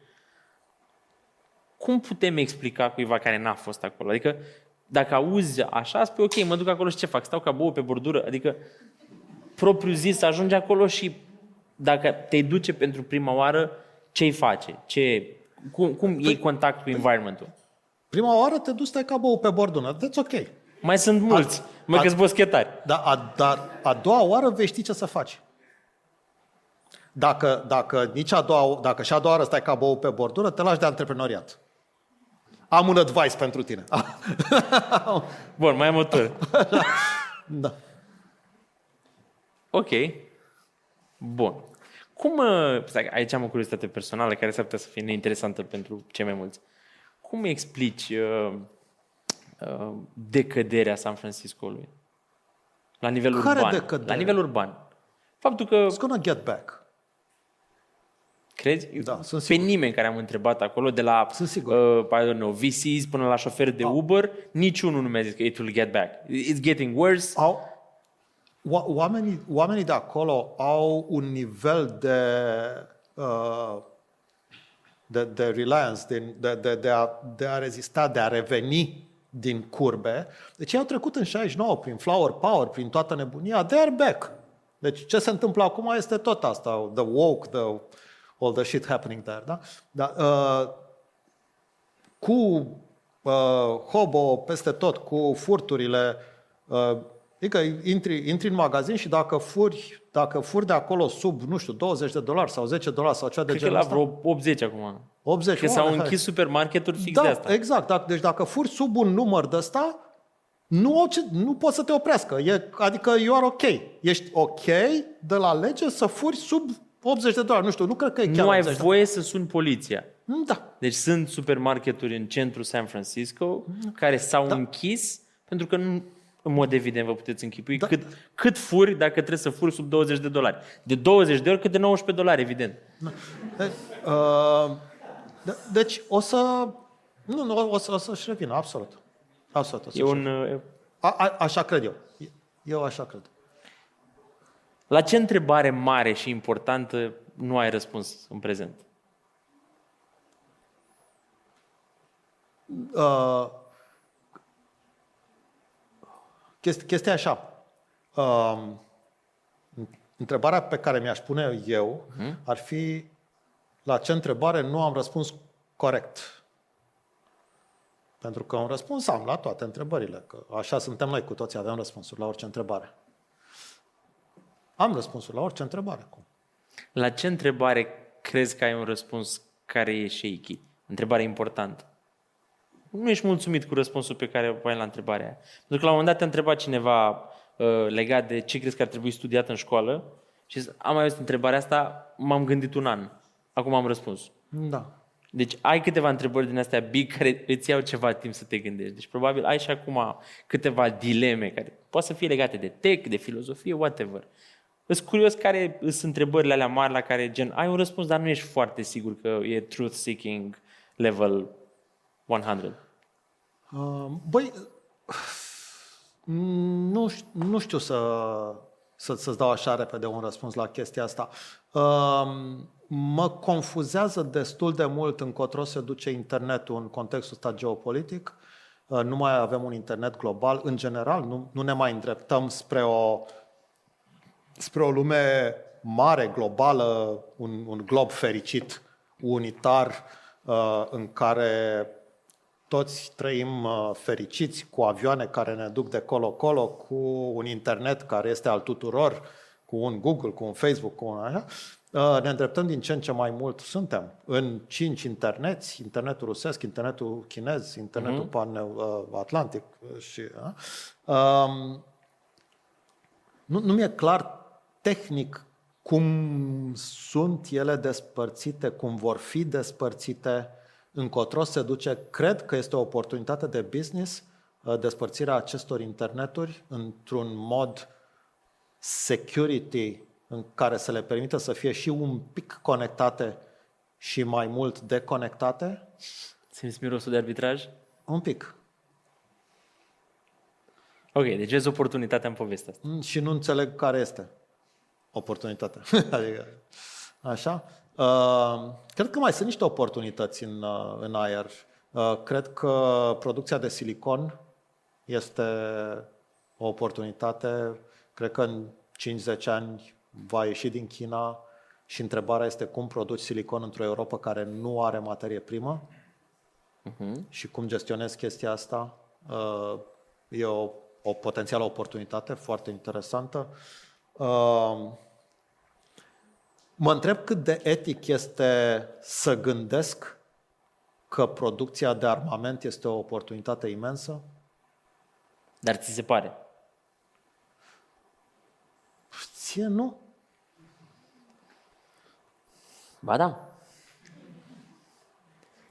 Cum putem explica cuiva care n-a fost acolo? Adică dacă auzi așa, spui ok, mă duc acolo și ce fac? Stau ca bouă pe bordură? Adică propriu zis să ajungi acolo și dacă te duce pentru prima oară, ce-i face? Ce, cum, cum păi, iei contact cu environmentul? Prima oară te duci stai ca bou pe bordună. That's ok. Mai sunt mulți. A, mă că boschetari. Dar a, dar a doua oară vei ști ce să faci. Dacă, dacă, nici a doua, dacă și a doua oară stai ca bou pe bordură, te lași de antreprenoriat. Am un advice pentru tine. Bun, mai am o da. Ok. Bun. Cum, uh, stai, aici am o curiozitate personală care s-ar putea să fie neinteresantă pentru cei mai mulți. Cum explici uh, uh, decăderea San Francisco-ului? La nivel care urban. Decădere? La nivel urban. Faptul că... It's gonna get back. Crezi? Da, sunt Pe sigur. nimeni care am întrebat acolo, de la sunt sigur. Uh, I don't know, VCs până la șofer de Au. Uber, niciunul nu mi-a zis că it will get back. It's getting worse. Au, oamenii, oamenii de acolo au un nivel de, uh, de, de reliance, de, de, de, de, a, de a rezista, de a reveni din curbe. Deci ei au trecut în 69 prin Flower Power, prin toată nebunia, they are back. Deci ce se întâmplă acum este tot asta, the woke, the, all the shit happening there. Da? Da, uh, cu uh, hobo peste tot, cu furturile, uh, Adică intri, intri în magazin și dacă furi, dacă furi de acolo sub, nu știu, 20 de dolari sau 10 dolari sau ceva de Cred că genul la ăsta, vreo 80 acum. 80, Că mă, s-au hai. închis supermarketuri fix da, de asta. exact. Dacă, deci dacă furi sub un număr de ăsta, nu, orice, nu poți să te oprească. E, adică you are ok. Ești ok de la lege să furi sub 80 de dolari. Nu știu, nu cred că e chiar Nu ai 80 de voie să suni poliția. Da. Deci sunt supermarketuri în centrul San Francisco care s-au Da. închis pentru că nu, în mod evident vă puteți închipui Da. cât, cât furi dacă trebuie să furi sub 20 de dolari. De 20 de ori cât de 19 dolari, evident. De, uh, de, deci o să... Nu, nu, o, să, o să-și revină, absolut. Absolut. O să E un, uh, a, a, așa cred eu. Eu așa cred. la ce întrebare mare și importantă nu ai răspuns în prezent? Uh, chestia e așa. Uh, întrebarea pe care mi-aș pune eu ar fi la ce întrebare nu am răspuns corect. Pentru că un răspuns am la toate întrebările. Că așa suntem noi cu toții, avem răspunsuri la orice întrebare. Am răspunsuri la orice întrebare. acum. La ce întrebare crezi că ai un răspuns care e shaky? Întrebare importantă. Nu ești mulțumit cu răspunsul pe care o ai la întrebarea aia. Pentru că la un moment dat te-a întrebat cineva uh, legat de ce crezi că ar trebui studiat în școală și zis, am mai auzit întrebarea asta, m-am gândit un an. Acum am răspuns. Da. Deci ai câteva întrebări din astea big care îți iau ceva timp să te gândești. Deci probabil ai și acum câteva dileme care poate să fie legate de tech, de filozofie, whatever. Îs curios care sunt întrebările alea mari la care gen ai un răspuns, dar nu ești foarte sigur că e truth seeking level 100. Uh, Băi, nu, ș- nu știu să, să, să-ți dau așa repede un răspuns la chestia asta. Uh, Mă confuzează destul de mult încotro se duce internetul în contextul ăsta geopolitic. Uh, Nu mai avem un internet global. În general, nu, nu ne mai îndreptăm spre o, spre o lume mare, globală, un, un glob fericit, unitar, uh, în care toți trăim uh, fericiți cu avioane care ne duc de colo-colo, cu un internet care este al tuturor, cu un Google, cu un Facebook, cu un așa. Uh, Ne îndreptăm din ce în ce mai mult. Suntem în cinci interneți, internetul rusesc, internetul chinez, internetul pan-atlantic și... uh, um, nu, nu mi-e clar tehnic cum sunt ele despărțite, cum vor fi despărțite, încotro se duce. Cred că este o oportunitate de business uh, despărțirea acestor interneturi într-un mod security în care să le permită să fie și un pic conectate și mai mult deconectate. Simți mirosul de arbitraj? Un pic. Ok, deci vezi oportunitatea în povestea asta. Mm, Și nu înțeleg care este oportunitatea. adică, așa? Uh, cred că mai sunt niște oportunități în, uh, în aer. Uh, cred că producția de silicon este o oportunitate. Cred că în 5-10 ani va ieși din China și întrebarea este cum produci silicon într-o Europa care nu are materie primă și cum gestionezi chestia asta. Uh, E o, o potențială oportunitate foarte interesantă. Uh, Mă întreb cât de etic este să gândesc că producția de armament este o oportunitate imensă. Dar ți se pare? Ție nu. Ba da.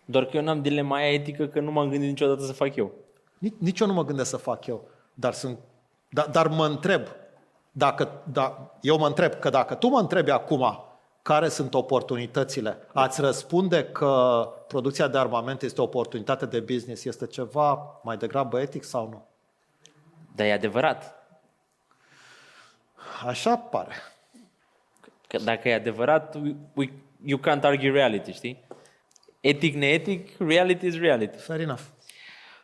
Doar că eu n-am dilema aia etică că nu m-am gândit niciodată să fac eu. Nici, nici eu nu mă gândesc să fac eu, dar, sunt, dar, dar mă întreb, dacă, da, eu mă întreb că dacă tu mă întrebi acum care sunt oportunitățile, ați răspunde că producția de armament este o oportunitate de business, este ceva mai degrabă etic sau nu? Dar e adevărat. Așa pare. Că dacă e adevărat, we, we, you can't argue reality, știi? Etic, neetic, reality is reality. Fair enough.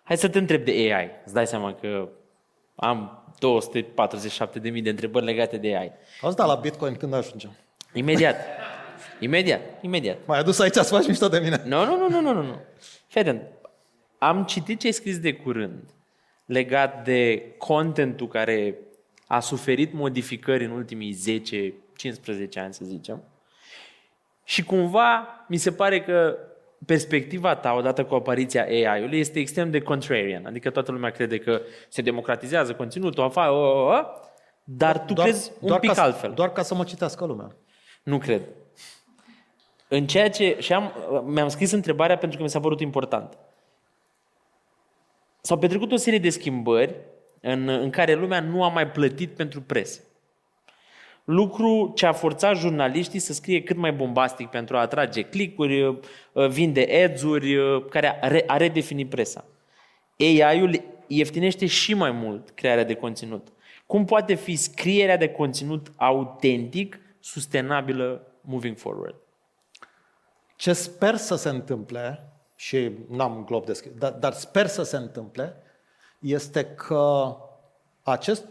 Hai să te întreb de AI. Îți dai seama că am 247.000 de întrebări legate de AI. Auzi, da, la Bitcoin când ajungem? Imediat. Imediat. Imediat. M-ai adus aici să faci mișto de mine. Nu, nu, nu, nu, nu, nu, nu. Fii atent. Am citit ce ai scris de curând legat de contentul care a suferit modificări în ultimii 10-15 ani, să zicem. Și cumva mi se pare că perspectiva ta, odată cu apariția AI-ului, este extrem de contrarian. Adică toată lumea crede că se democratizează conținutul, afa, o, o, o, dar tu crezi un doar pic ca, altfel. Doar ca să mă citească lumea. Nu cred. În ceea ce... Și am, mi-am scris întrebarea pentru că mi s-a părut important. S-au petrecut o serie de schimbări în, în care lumea nu a mai plătit pentru presă. Lucru ce a forțat jurnaliștii să scrie cât mai bombastic pentru a atrage clicuri, vinde ads-uri, care a, re, a redefinit presa. AI-ul ieftinește și mai mult crearea de conținut. Cum poate fi scrierea de conținut autentic, sustenabilă, moving forward? Ce sper să se întâmple, și n-am glob de scris, dar, dar sper să se întâmple, este că acest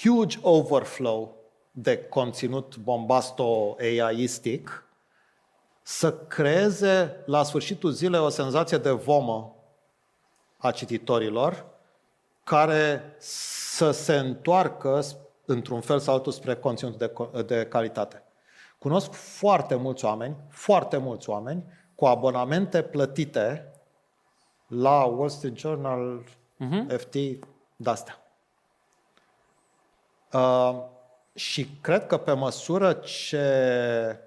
huge overflow de conținut bombasto AI-istic să creeze la sfârșitul zilei o senzație de vomă a cititorilor care să se întoarcă într-un fel sau altul spre conținut de, de calitate. Cunosc foarte mulți oameni, foarte mulți oameni, cu abonamente plătite la Wall Street Journal, uh-huh. FT, de-astea. Uh, și cred că pe măsură ce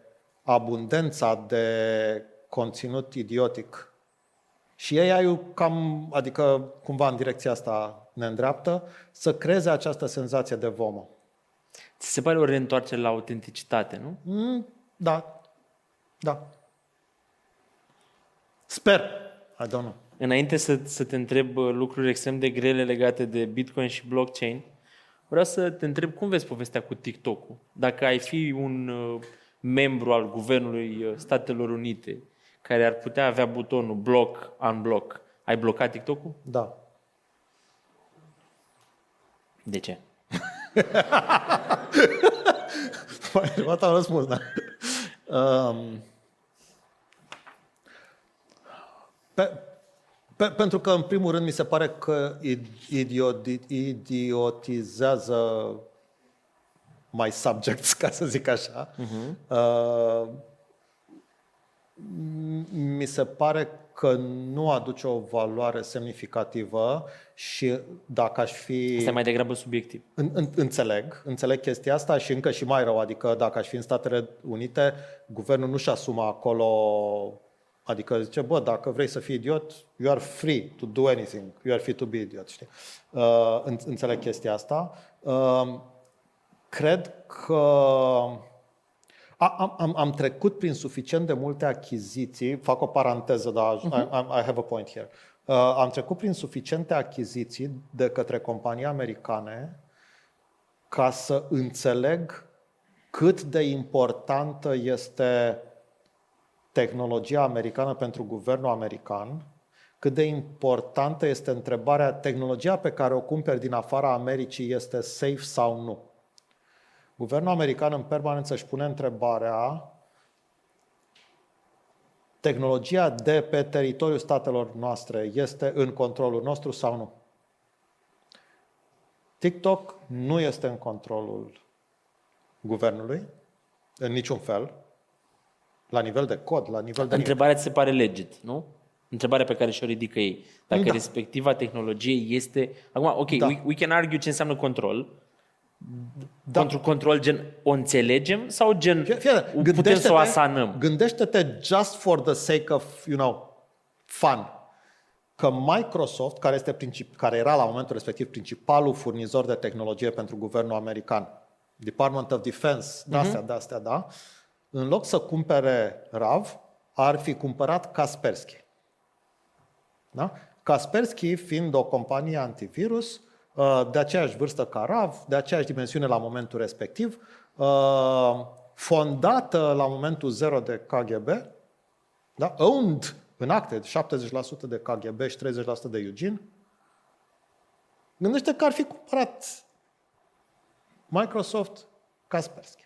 abundența de conținut idiotic și ei ai cam, adică cumva în direcția asta ne îndreaptă, să creeze această senzație de vomă. Ți se pare o reîntoarcere la autenticitate, nu? Mm, da. Da. Sper. I don't know. Înainte să, să te întreb uh, lucruri extrem de grele legate de Bitcoin și blockchain, vreau să te întreb cum vezi povestea cu TikTok-ul. Dacă ai fi un uh, membru al Guvernului uh, Statelor Unite care ar putea avea butonul block, unblock, ai blocat TikTok-ul? Da. De ce? Mai luat am răspuns, da. Um, pe, pe, pentru că, în primul rând, mi se pare că idiot, idiotizează mai subjects, ca să zic așa. Uh-huh. Uh, mi se pare că nu aduce o valoare semnificativă și dacă aș fi... Este mai degrabă subiectiv. În, în, înțeleg, înțeleg chestia asta și încă și mai rău, adică dacă aș fi în Statele Unite, guvernul nu-și asumă acolo Adică zice, bă, dacă vrei să fii idiot, you are free to do anything. You are free to be idiot, știi? Uh, înțeleg chestia asta. Uh, cred că am, am, am trecut prin suficient de multe achiziții, fac o paranteză, dar uh-huh. I, I have a point here. Uh, am trecut prin suficiente achiziții de către companii americane ca să înțeleg cât de importantă este tehnologia americană pentru guvernul american, cât de importantă este întrebarea, tehnologia pe care o cumperi din afara Americii este safe sau nu? Guvernul american în permanență își pune întrebarea tehnologia de pe teritoriul statelor noastre este în controlul nostru sau nu? TikTok nu este în controlul guvernului, în niciun fel, la nivel de cod, la nivel de... Întrebarea ți se pare legit, nu? Întrebarea pe care și-o ridică ei. Dacă da. respectiva tehnologie este... Acum, ok, da. we, we can argue ce înseamnă control, da. Pentru control, gen, o înțelegem sau gen, fie, fie, putem să o asanăm? Gândește-te just for the sake of, you know, fun. Că Microsoft, care, este princip, care era la momentul respectiv principalul furnizor de tehnologie pentru guvernul american, Department of Defense, de-astea, uh-huh. de-astea, da, în loc să cumpere RAV, ar fi cumpărat Kaspersky. Da? Kaspersky fiind o companie antivirus, uh, de aceeași vârstă ca RAV, de aceeași dimensiune la momentul respectiv, uh, fondată la momentul zero de KGB, da? owned în acte 70% de KGB și 30% de Eugene, gândește că ar fi cumpărat Microsoft Kaspersky.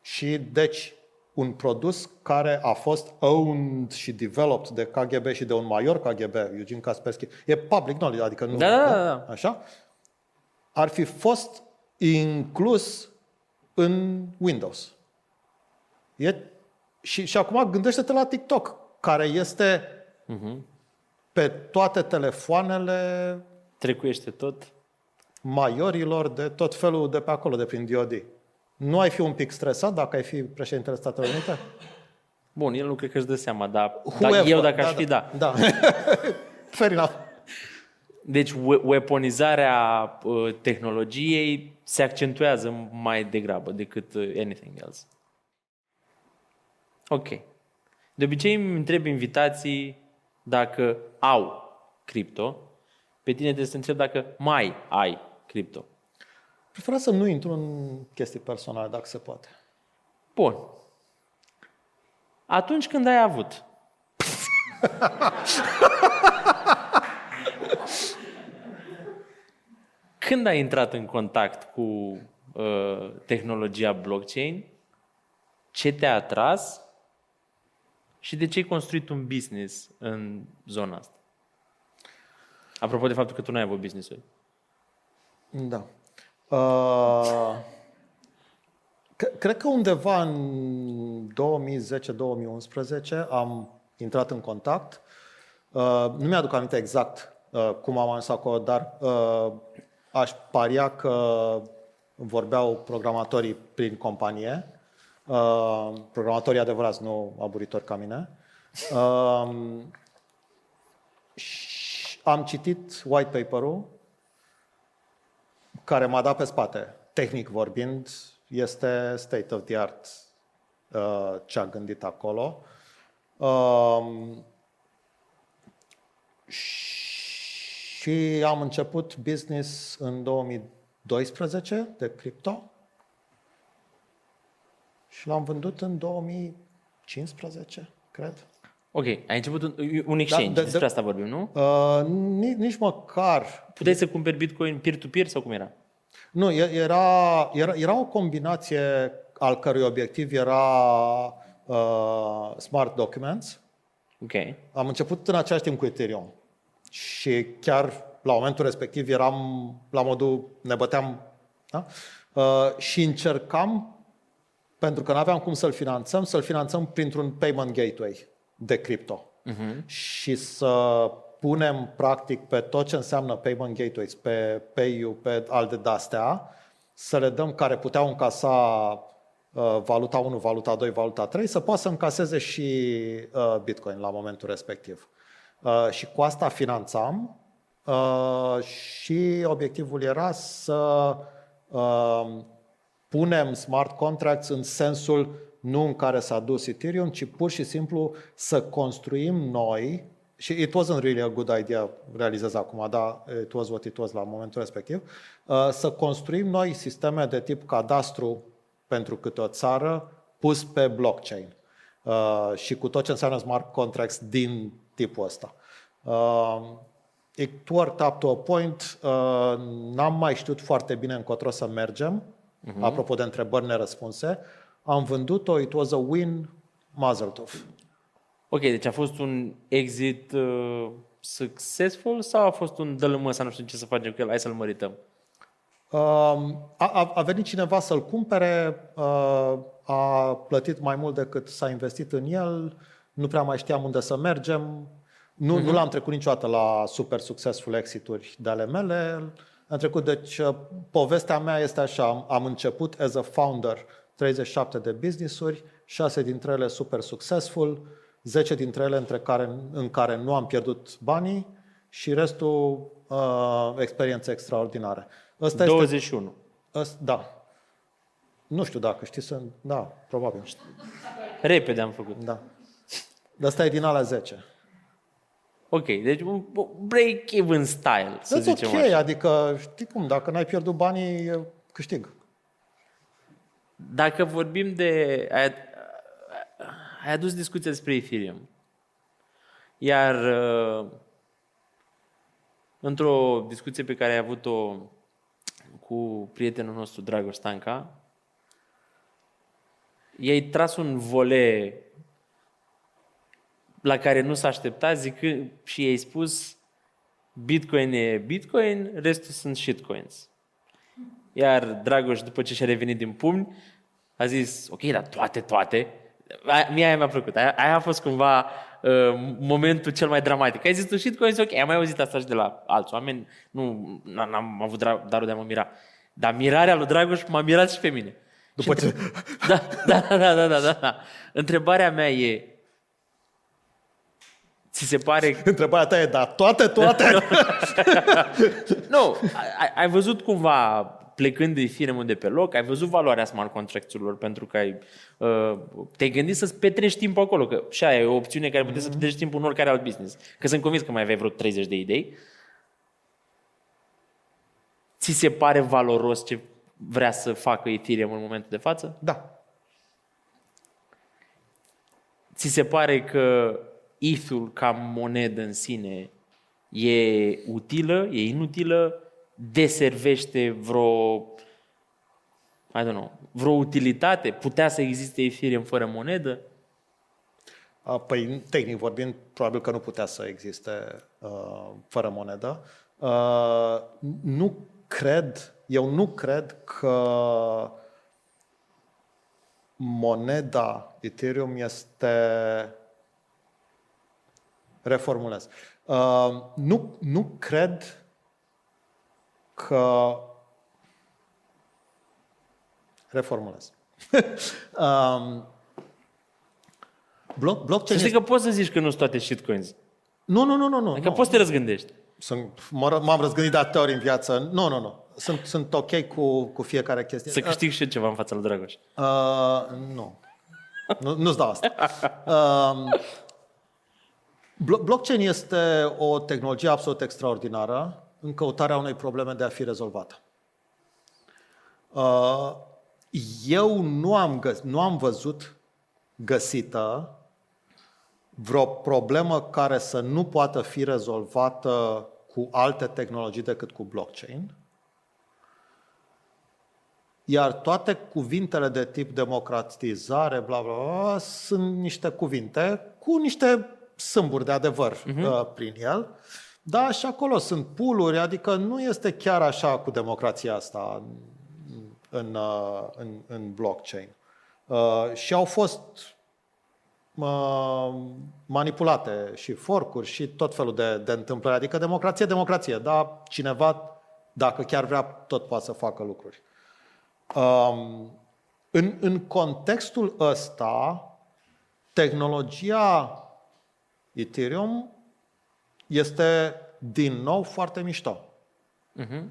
Și deci un produs care a fost owned și developed de KGB și de un major KGB, Eugene Kaspersky, e public knowledge, adică nu... Da, da, da. Așa? Ar fi fost inclus în Windows. E, și, și acum gândește-te la TikTok, care este pe toate telefoanele Trecuiește tot. maiorilor de tot felul de pe acolo, de prin DOD. Nu ai fi un pic stresat dacă ai fi președintele Statelor Unite? Bun, el nu cred că își dă seama, dar, dar Whoever, eu dacă aș fi, da. Da. Fair enough. Deci we- weaponizarea uh, tehnologiei se accentuează mai degrabă decât uh, anything else. Ok. De obicei îmi întreb invitații dacă au cripto. Pe tine trebuie să te întreb dacă mai ai cripto. Prefer să nu intru în chestii personale, dacă se poate. Bun. Atunci când ai avut. când ai intrat în contact cu uh, tehnologia blockchain, ce te-a atras și de ce ai construit un business în zona asta? Apropo de faptul că tu nu ai avut business-uri. Da. Uh, c- cred că undeva în 2010-2011 am intrat în contact. Uh, nu mi-aduc aminte exact uh, cum am ajuns acolo, dar uh, aș paria că vorbeau programatorii prin companie, uh, programatorii adevărați, nu aburitori ca mine. Uh, și am citit white paper-ul care m-a dat pe spate. Tehnic vorbind, este state of the art uh, ce a gândit acolo. Um, și am început business în 2012 de cripto și l-am vândut în 2015, cred. Ok, ai început un, un exchange, Da, de- despre de- asta vorbim, nu? Uh, nici, nici măcar Puteai să cumperi Bitcoin peer-to-peer sau cum era? Nu, e- era, era, era o combinație al cărui obiectiv era uh, Smart Documents. Ok. Am început în același timp cu Ethereum. Și chiar la momentul respectiv eram la modul, ne băteam, da? Uh, și încercam, pentru că nu aveam cum să-l finanțăm, să-l finanțăm printr-un payment gateway de cripto. Uh-huh. Și să punem practic pe tot ce înseamnă payment gateways, pe PayU, pe alte de-astea, să le dăm care puteau încasa uh, valuta 1, valuta 2, valuta 3, să poată să încaseze și uh, Bitcoin la momentul respectiv. Uh, și cu asta finanțam uh, și obiectivul era să uh, punem smart contracts în sensul nu în care s-a dus Ethereum, ci pur și simplu să construim noi, și it wasn't really a good idea, realizez acum, dar it was what it was la momentul respectiv, uh, să construim noi sisteme de tip cadastru pentru câte o țară pus pe blockchain uh, și cu tot ce înseamnă smart contracts din tipul ăsta. Uh, It worked up to a point, uh, n-am mai știut foarte bine încotro să mergem, uh-huh. apropo de întrebări nerăspunse. Am vândut-o, it was a win, mazel tov. Ok, deci a fost un exit uh, successful sau a fost un dă măsa, nu știu ce să facem cu el, hai să-l mărităm? Um, a, a, a venit cineva să-l cumpere, uh, a plătit mai mult decât s-a investit în el, nu prea mai știam unde să mergem, nu, uh-huh. nu l-am trecut niciodată la super successful exituri de ale mele. Am trecut, deci uh, povestea mea este așa, am, am început as a founder 37 de business-uri, 6 dintre ele super successful, 10 dintre ele între care, în care nu am pierdut banii și restul uh, experiențe extraordinare. Ăsta 21. Ăsta, da. Nu știu dacă știi să... Da, probabil. Repede am făcut. Da. Dar asta e din alea 10. Ok, deci un break-even style, să That's zicem ok, așa. adică știi cum, dacă n-ai pierdut banii, e câștig. Dacă vorbim de... Ai, ai adus discuția despre Ethereum. Iar uh, într-o discuție pe care ai avut-o cu prietenul nostru, Dragoș Stanca, i-ai tras un vole la care nu s-a așteptat zic, și i-ai spus Bitcoin e Bitcoin, restul sunt shitcoins. iar Dragoș, după ce și-a revenit din pumni, a zis, ok, dar toate, toate. Aia- Mie aia mi-a plăcut. Aia, aia a fost cumva uh, momentul cel mai dramatic. Ai zis tu și ai zis, ok, am mai auzit asta și de la alți oameni, nu n- n-am avut dra- darul de a mă mira. Dar mirarea lui Dragoș m-a mirat și pe mine. După Și ce... Da, da, da, da, da, da, da. Întrebarea mea e, ți se pare Întrebarea ta e, da, toate, toate? Nu, ai, ai văzut cumva plecând de firmă de pe loc, ai văzut valoarea smart contracts-urilor pentru că ai, uh, te-ai gândit să-ți petreci timpul acolo, că și aia e o opțiune care puteți să petreci timpul în oricare alt business. Că sunt convins că mai aveai vreo 30 de idei. Ți se pare valoros ce vrea să facă Ethereum în momentul de față? da. Ți se pare că ETH-ul ca monedă în sine e utilă, e inutilă, deservește vreo, I don't know, vreo utilitate? Putea să existe Ethereum fără monedă? A, Păi, tehnic vorbind, probabil că nu putea să existe uh, fără monedă. Uh, nu cred, eu nu cred că moneda Ethereum este reformulez. Uh, nu, nu cred că reformulez. um, block, blockchain Să știi că poți să zici că nu sunt toate shitcoins. nu, nu, nu, nu. nu Adică nu. poți să te răzgândești. Sunt, mă ră- m-am răzgândit de atâtea ori în viață. Nu, nu, nu. Sunt, sunt ok cu, cu fiecare chestie. Să câștig și eu ceva în fața lui Dragoș. Uh, nu. nu. Nu-ți dau asta. Uh, blo- blockchain este o tehnologie absolut extraordinară în căutarea unei probleme de a fi rezolvată. Uh, eu nu am, găs- nu am văzut găsită vreo problemă care să nu poată fi rezolvată cu alte tehnologii decât cu blockchain. Iar toate cuvintele de tip democratizare, bla bla bla, sunt niște cuvinte cu niște sâmburi de adevăr uh-huh. uh, prin el. Da, și acolo sunt puluri, adică nu este chiar așa cu democrația asta în, în, uh, în, în blockchain. Uh, și au fost uh, manipulate și forcuri și tot felul de, de întâmplări. Adică democrație, democrație, dar cineva, dacă chiar vrea, tot poate să facă lucruri. Um, în, în contextul ăsta, tehnologia Ethereum este din nou foarte mișto. Uh-huh.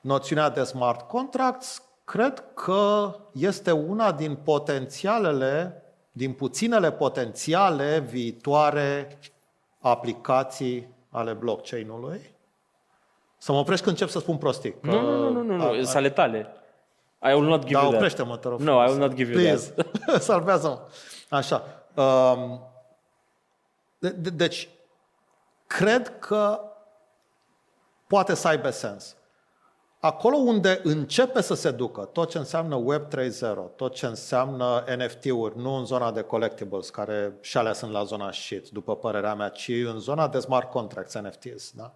Noțiunea de smart contracts cred că este una din potențialele, din puținele potențiale viitoare aplicații ale blockchain-ului. Să mă opresc când încep să spun prostii. că- Nu, nu, nu, nu, nu, nu. A- sunt ale tale. I will not give Da, you that. oprește-mă, te rog. No, I will not give you Please. Salvează-mă. Așa. Um, de, de, deci, cred că poate să aibă sens. Acolo unde începe să se ducă tot ce înseamnă Web 3.0, tot ce înseamnă NFT-uri, nu în zona de collectibles, care și alea sunt la zona shit, după părerea mea, ci în zona de smart contracts, NFTs. Da?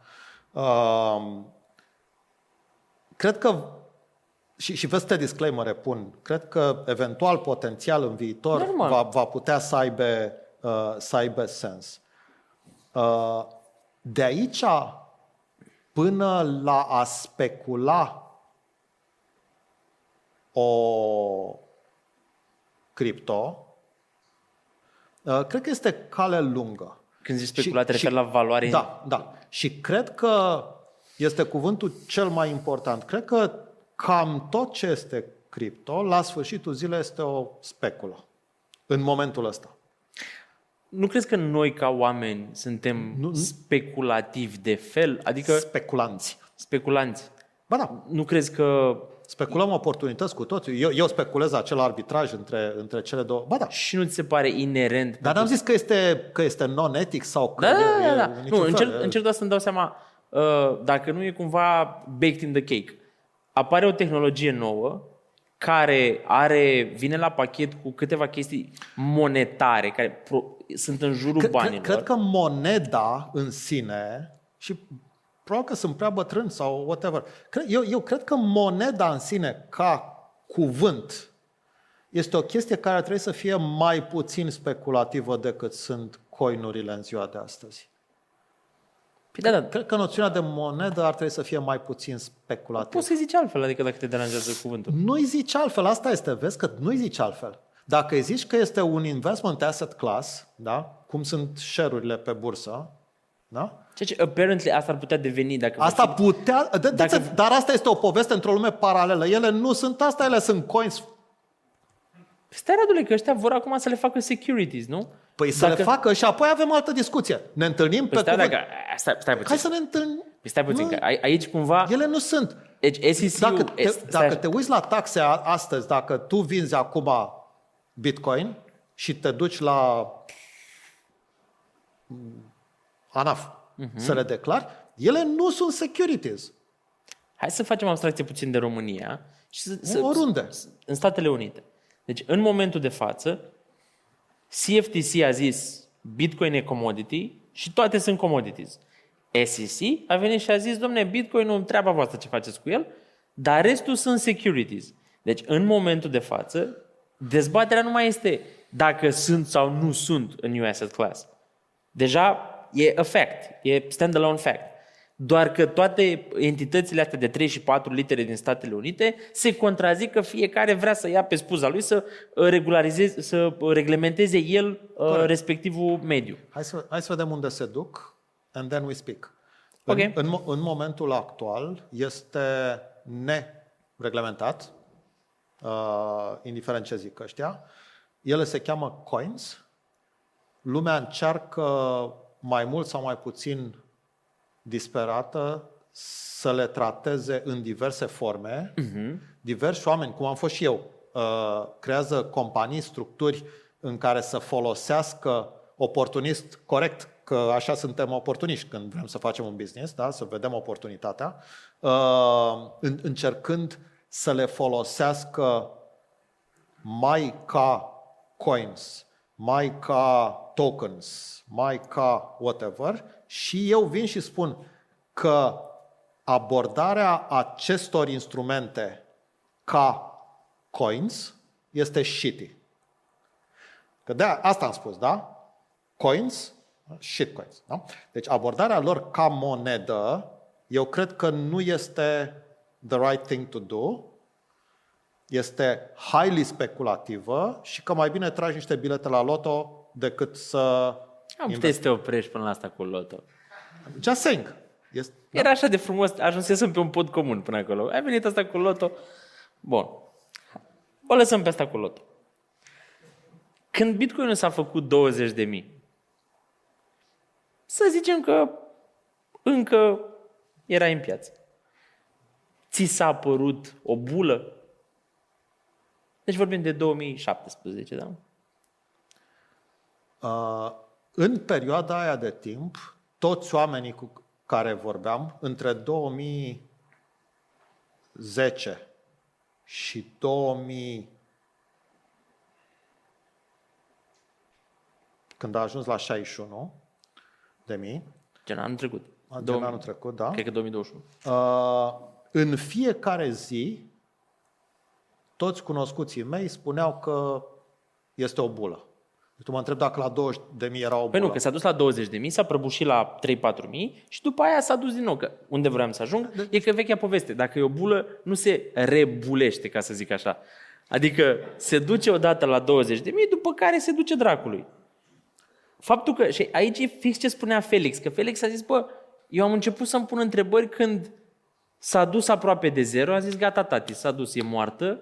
Um, cred că și, și vezi te disclaimer pun, cred că eventual potențial în viitor Normal. va, va putea să aibă, uh, să aibă sens. Uh, de aici până la a specula o cripto, uh, cred că este cale lungă. Când zici speculat, te referi la valoare? Da, da. Și cred că este cuvântul cel mai important. Cred că cam tot ce este cripto, la sfârșitul zilei este o speculă. În momentul ăsta. Nu crezi că noi, ca oameni, suntem Nu- nu. speculativi de fel? Adică Speculanți. speculanți. Ba da, Nu crezi că speculăm oportunități cu toții. Eu, eu speculez acel arbitraj între, între cele două. Ba da. și nu ți se pare inerent? Dar n-am zis că este, că este non-etic sau că Da, da, e, da, e da. în Nu, niciun fel. încerc, încerc doar să-mi dau seama uh, dacă nu e cumva baked in the cake. Apare o tehnologie nouă care are, vine la pachet cu câteva chestii monetare care pro, sunt în jurul Cred- banilor. Cred, cred că moneda în sine și probabil că sunt prea bătrâni sau whatever. Cre- Eu, eu cred că moneda în sine, ca cuvânt, este o chestie care trebuie să fie mai puțin speculativă decât sunt coinurile în ziua de astăzi. Păi da, da, Cred că noțiunea de monedă ar trebui să fie mai puțin speculativă. poți să zici altfel, adică dacă te deranjează cuvântul. Nu-i zici altfel, asta este, vezi că nu-i zici altfel. Dacă îi zici că este un investment asset class, da? cum sunt share-urile pe bursă, da? Ceea ce apparently asta ar putea deveni dacă... Asta putea, de, de, Dacă- dar asta este o poveste într-o lume paralelă. Ele nu sunt asta, ele sunt coins. Stai, Radule, că ăștia vor acum să le facă securities, nu? Păi să le facă și apoi avem altă discuție. Ne întâlnim Păi pe stai, cuvânt. dacă... Stai, stai puțin. Hai să ne întâlnim. Păi stai puțin, Nu, că ai- aici cumva... Ele nu sunt. Deci SEC-ul... Dacă te, este- stai dacă așa. te uiți la taxe a- astăzi, dacă tu vinzi acum Bitcoin și te duci la mm, ANAF Mhm. să le declari, ele nu sunt securities. Hai să facem abstracție puțin de România și să, să, Oriunde. în Statele Unite. Deci, în momentul de față, CFTC a zis Bitcoin e commodity și toate sunt commodities. SEC a venit și a zis, domne, Bitcoin nu treaba voastră ce faceți cu el, dar restul sunt securities. Deci, în momentul de față, dezbaterea nu mai este dacă sunt sau nu sunt în new asset class. Deja e a fact, e standalone fact. Doar că toate entitățile astea de 3 și 4 litere din Statele Unite se contrazic că fiecare vrea să ia pe spuza lui să uh, regularizeze, să uh, reglementeze el uh, Corect. respectivul mediu. Hai să, hai să vedem unde se duc and then we speak. Ok. În, în, mo- în momentul actual este nereglementat, uh, indiferent ce zic ăștia. Ele se cheamă coins. Lumea încearcă mai mult sau mai puțin disperată să le trateze în diverse forme. Uh-huh. Diversi oameni, cum am fost și eu, uh, creează companii, structuri în care să folosească oportunist corect, că așa suntem oportuniști când vrem să facem un business, da? să vedem oportunitatea, uh, în- încercând să le folosească mai ca coins, mai ca tokens, mai ca whatever și eu vin și spun că abordarea acestor instrumente ca coins este shitty. Că de asta am spus, da? Coins, shitcoins. Da? Deci abordarea lor ca monedă, eu cred că nu este the right thing to do, este highly speculativă și că mai bine tragi niște bilete la loto decât să... Am putea să te oprești până la asta cu loto. Just saying. Este, Era așa de frumos, ajunsesem pe un pod comun până acolo. Ai venit asta cu loto. Bun. O lăsăm pe asta cu loto. Când Bitcoin s-a făcut 20 de mii, să zicem că încă era în piață. Ți s-a părut o bulă? Deci vorbim de 2017, da? Uh, în perioada aia de timp, toți oamenii cu care vorbeam, între 2010 și 2000, când a ajuns la 61 de mii, Gen anul trecut. Gen Două- anul trecut, da. Cred că 2021. Uh, în fiecare zi, toți cunoscuții mei spuneau că este o bulă. Tu mă întreb dacă la 20 de mii era o bulă. Păi nu, că s-a dus la 20 de mii, s-a prăbușit la 3-4 mii și după aia s-a dus din nou. Că unde vreau să ajung e că vechea poveste. Dacă e o bulă, nu se rebulește, ca să zic așa. Adică se duce odată la 20 de mii, după care se duce dracului. Faptul că, și aici e fix ce spunea Felix, că Felix a zis, bă, eu am început să-mi pun întrebări când s-a dus aproape de zero, a zis, gata, tati, s-a dus, e moartă.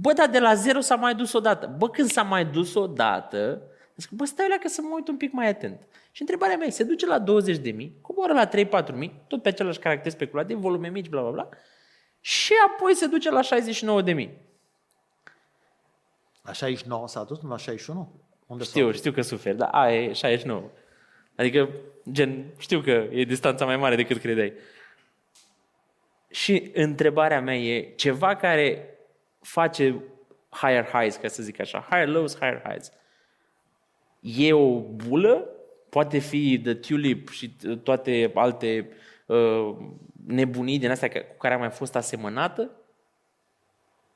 Bă, dar de la zero s-a mai dus odată. Bă, când s-a mai dus odată, zic, bă, stai la că să mă uit un pic mai atent. Și întrebarea mea e, se duce la 20 de mii, coboară la 3-4 mii, tot pe același caracter speculativ, volume mici, bla, bla, bla, și apoi se duce la 69 de mii. La 69 s-a dus, nu la 61? Unde s-a Știu, dus? știu că suferi, dar aia e 69. Adică, gen, știu că e distanța mai mare decât credeai. Și întrebarea mea e ceva care face higher highs, ca să zic așa, higher lows, higher highs. E o bulă? Poate fi The Tulip și toate alte uh, nebunii din astea cu care a mai fost asemănată,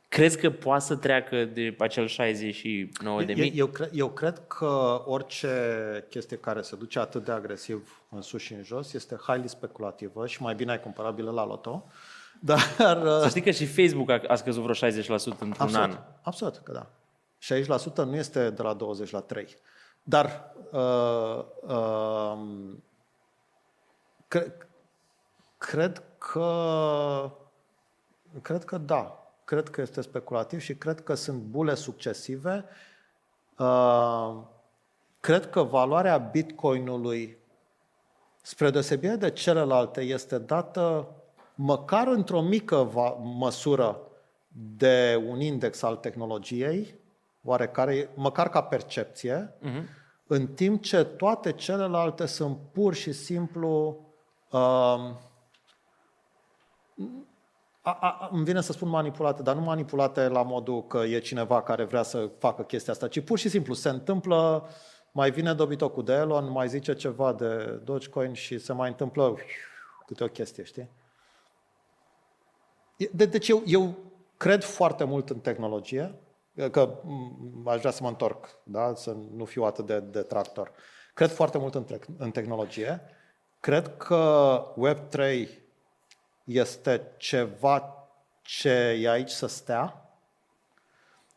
crezi că poate să treacă de acel 69 de Eu, mii? eu, cre- eu cred că orice chestie care se duce atât de agresiv în sus și în jos este highly speculativă și mai bine ai comparabilă la loto. Dar Să știi că și Facebook a, a scăzut vreo 60% într-un absolut, an. absolut că da. 60% nu este de la 20 la 3. Dar uh, uh, cre- cred că cred că da. Cred că este speculativ și cred că sunt bule succesive. Uh, cred că valoarea bitcoinului, spre deosebire de celelalte, este dată măcar într-o mică va- măsură de un index al tehnologiei, oarecare, măcar ca percepție, uh-huh. în timp ce toate celelalte sunt pur și simplu uh, a, a, îmi vine să spun manipulate, dar nu manipulate la modul că e cineva care vrea să facă chestia asta, ci pur și simplu se întâmplă, mai vine dobitocul de Elon, mai zice ceva de Dogecoin și se mai întâmplă câte o chestie, știi? E- De, deci eu, eu cred foarte mult în tehnologie, că m, aș vrea să mă întorc, da? să nu fiu atât de, de tractor. Cred foarte mult în, tec- în tehnologie. Cred că Web3 este ceva ce e aici să stea.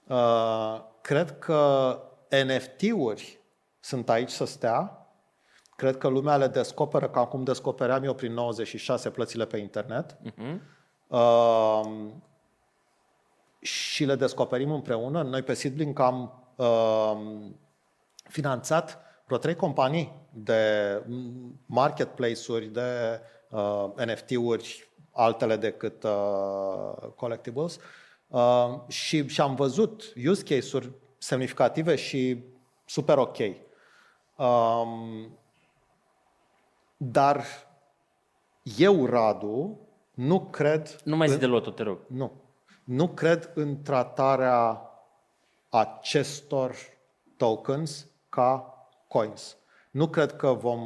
Uh, cred că NFT-uri sunt aici să stea. Cred că lumea le descoperă ca cum descopeream eu prin 96 plățile pe internet. Uh-huh. Uh, și le descoperim împreună. Noi pe Seedlink am uh, finanțat vreo trei companii de mm, marketplace-uri, de uh, NFT-uri, altele decât uh, collectibles. Uh, și, și am văzut use case-uri semnificative și super ok. Um, dar eu, Radu, nu cred... Nu mai zi în- de loto, te rog. nu. Nu cred în tratarea acestor tokens ca coins. Nu cred că vom.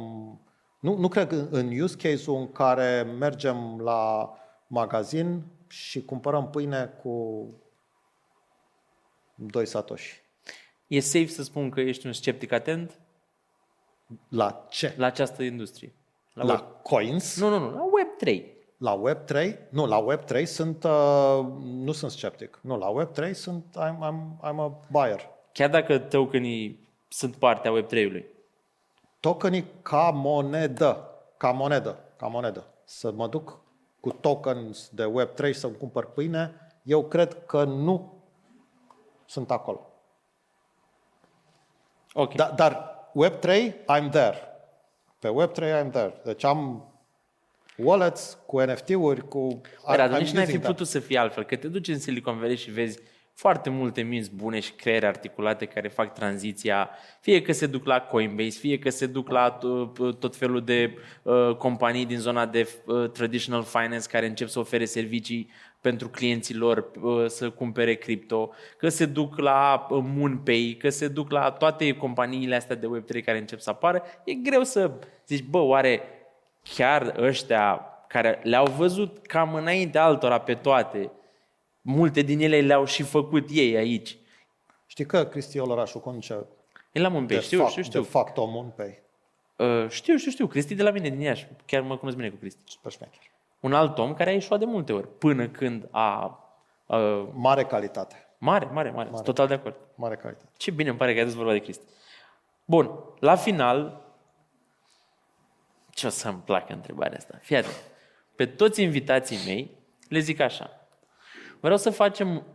Nu, nu cred în- în use case-ul în care mergem la magazin și cumpărăm pâine cu doi satoshi. E safe să spun că ești un sceptic atent La ce? la această industrie. La, La web. coins? Nu, nu, nu, la Web3. La Web3? Nu, la Web3 sunt, uh, nu sunt sceptic. Nu, la Web3 sunt, I'm, I'm, I'm a buyer. Chiar dacă tokenii sunt parte a Web3-ului. tokenii ca monedă, ca monedă, ca monedă. Să mă duc cu tokens de Web3 și să-mi cumpăr pâine, eu cred că nu sunt acolo. Ok. Da, dar Web3, I'm there. Pe Web3, I'm there. Deci am wallets cu NFT-uri, cu... Păi, Radu, I'm nici n-ar fi using that. putut să fie altfel, că te duci în Silicon Valley și vezi foarte multe minți bune și creiere articulate care fac tranziția, fie că se duc la Coinbase, fie că se duc la uh, tot felul de uh, companii din zona de uh, traditional finance care încep să ofere servicii pentru clienții lor uh, să cumpere cripto, că se duc la uh, MoonPay, că se duc la toate companiile astea de Web3 care încep să apară. E greu să zici, bă, oare chiar ăștia care le-au văzut cam înainte altora pe toate, multe din ele le-au și făcut ei aici. Știi că Cristi Olorașu conduce E la Moonpay, de, știu, fapt, știu, știu. de facto MoonPay. Uh, știu, știu, știu. Cristi de la mine din Iași. Chiar mă cunosc bine cu Cristi. Super șmecher. Un alt om care a ieșuat de multe ori, până când a... Uh, Mare calitate. mare, mare, mare, Sunt total de acord. Mare calitate. Ce bine îmi pare că ai dus vorba de Cristi. Bun, la final, ce o să-mi placă întrebarea asta? Fii atent. Pe toți invitații mei le zic așa. Vreau să facem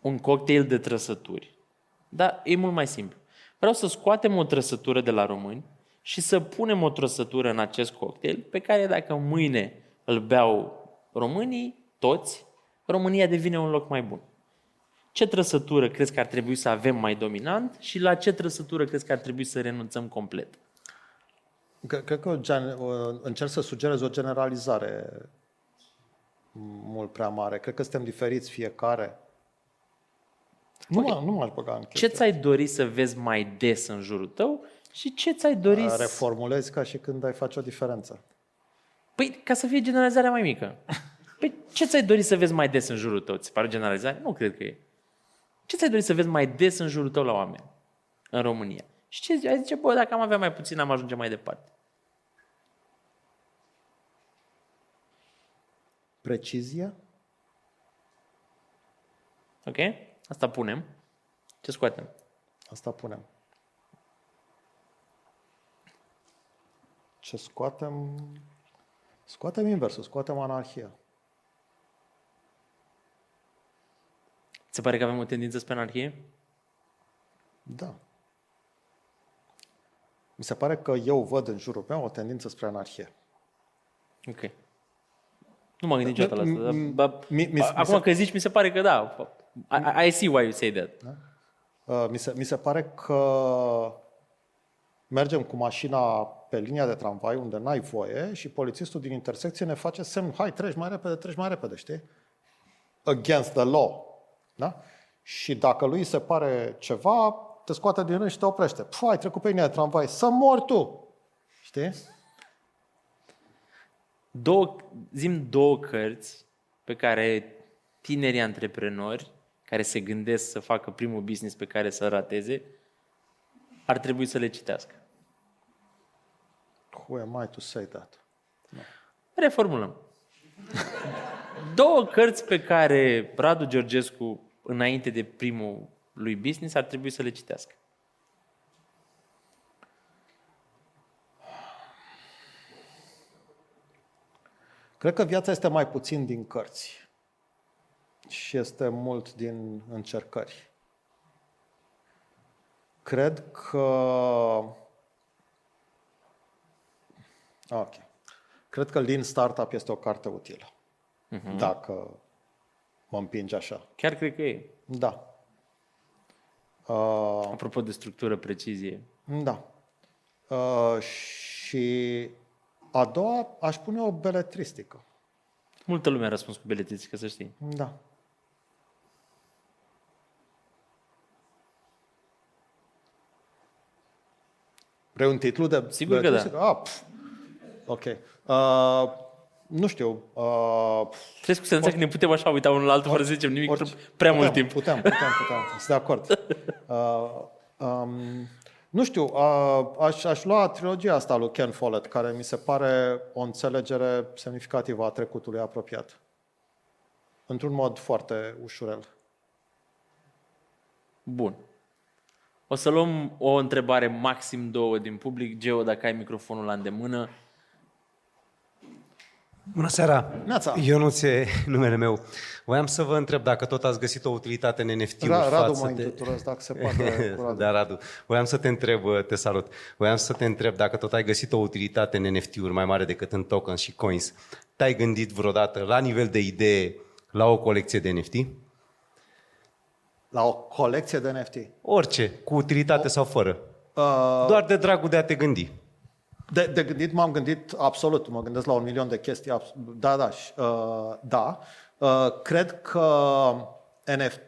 un cocktail de trăsături. Dar e mult mai simplu. Vreau să scoatem o trăsătură de la români și să punem o trăsătură în acest cocktail pe care dacă mâine îl beau românii, toți, România devine un loc mai bun. Ce trăsătură crezi că ar trebui să avem mai dominant și la ce trăsătură crezi că ar trebui să renunțăm complet? Cred, cred că o gen, o, încerc să sugerez o generalizare mult prea mare. Cred că suntem diferiți fiecare. Nu, Ok. okay. nu m-aș băga în Ce chestia. ți-ai dori să vezi mai des în jurul tău și ce ți-ai dori să... Reformulezi ca și când ai face o diferență. Păi, ca să fie generalizarea mai mică. Păi, ce ți-ai dori să vezi mai des în jurul tău? Ți se pare generalizare? Nu cred că e. Ce ți-ai dori să vezi mai des în jurul tău la oameni? În România. Și ce zi- ai zice, bă, dacă am avea mai puțin, am ajunge mai departe. Precizie? Ok? Asta punem. Ce scoatem? Asta punem. Ce scoatem? Scoatem inversul, scoatem anarhia. Ți se pare că avem o tendință spre anarhie? Da. Mi se pare că eu văd în jurul meu o tendință spre anarhie. Ok. Nu m-am gândit niciodată la asta. Mi- Dar, dar, mi- mi- acum mi se- că zici, mi se pare că da. I, I see why you say that. Uh, Mi se, mi se pare că mergem cu mașina pe linia de tramvai unde n-ai voie și polițistul din intersecție ne face semn, hai, treci mai repede, treci mai repede, știi? Against the law. Da? Și dacă lui se pare ceva, te scoate din rând și te oprește. Pf, ai trecut pe linia de tramvai, să mori tu! Știi? Două, zim două cărți pe care tinerii antreprenori care se gândesc să facă primul business pe care să rateze, ar trebui să le citească. Who am I to say that? Reformulăm. Două cărți pe care Radu Georgescu, înainte de primul lui business, ar trebui să le citească. Cred că viața este mai puțin din cărți și este mult din încercări. Cred că... Ok. Cred că Lean Startup este o carte utilă. Uh-huh. Dacă mă împinge așa. Chiar cred că e. Da. Uh, Apropo de structură, precizie. da. Uh, și a doua aș pune o beletristică. Multă lume a răspuns cu beletristică, să știi. Da. Vrei un titlu de... Sigur de că da. Ah, pf. ok. Uh, nu știu. Uh, Trebuie să înțeleg că ne putem așa uita unul la altul fără să zicem nimic orice- prea putem, mult timp. Putem, putem, putem. Sunt de acord. Uh, um, nu știu, uh, aș, aș lua trilogia asta lui Ken Follett, care mi se pare o înțelegere semnificativă a trecutului apropiat. Într-un mod foarte ușurel. Bun. O să luăm o întrebare, maxim două din public. Geo, dacă ai microfonul la îndemână. Bună seara! Neața. Ionuț e numele meu. Voiam să vă întreb dacă tot ați găsit o utilitate în NFT-uri Ra, Radu față mă de... intitulez, dacă se poate. cu Radu. da, Radu. Voiam să te întreb, te salut. Voiam să te întreb dacă tot ai găsit o utilitate în NFT-uri mai mare decât în tokens și coins. Te-ai gândit vreodată la nivel de idee la o colecție de NFT? La o colecție de NFT. Orice, cu utilitate sau fără. Uh, Doar de dragul de a te gândi. De, de gândit m-am gândit absolut, mă gândesc la un milion de chestii. abs- Da, da, și, uh, da. Uh, cred că NFT,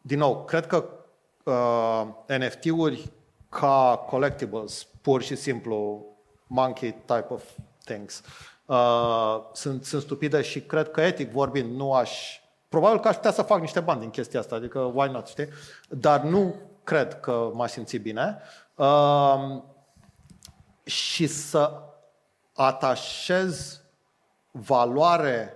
din nou, cred că uh, NFT-uri ca collectibles, pur și simplu, monkey type of things, uh, sunt, sunt stupide și cred că etic vorbind nu aș... Probabil că aș putea să fac niște bani din chestia asta, adică why not, știi? Dar nu cred că m-aș simți bine. Uh, și să atașez valoare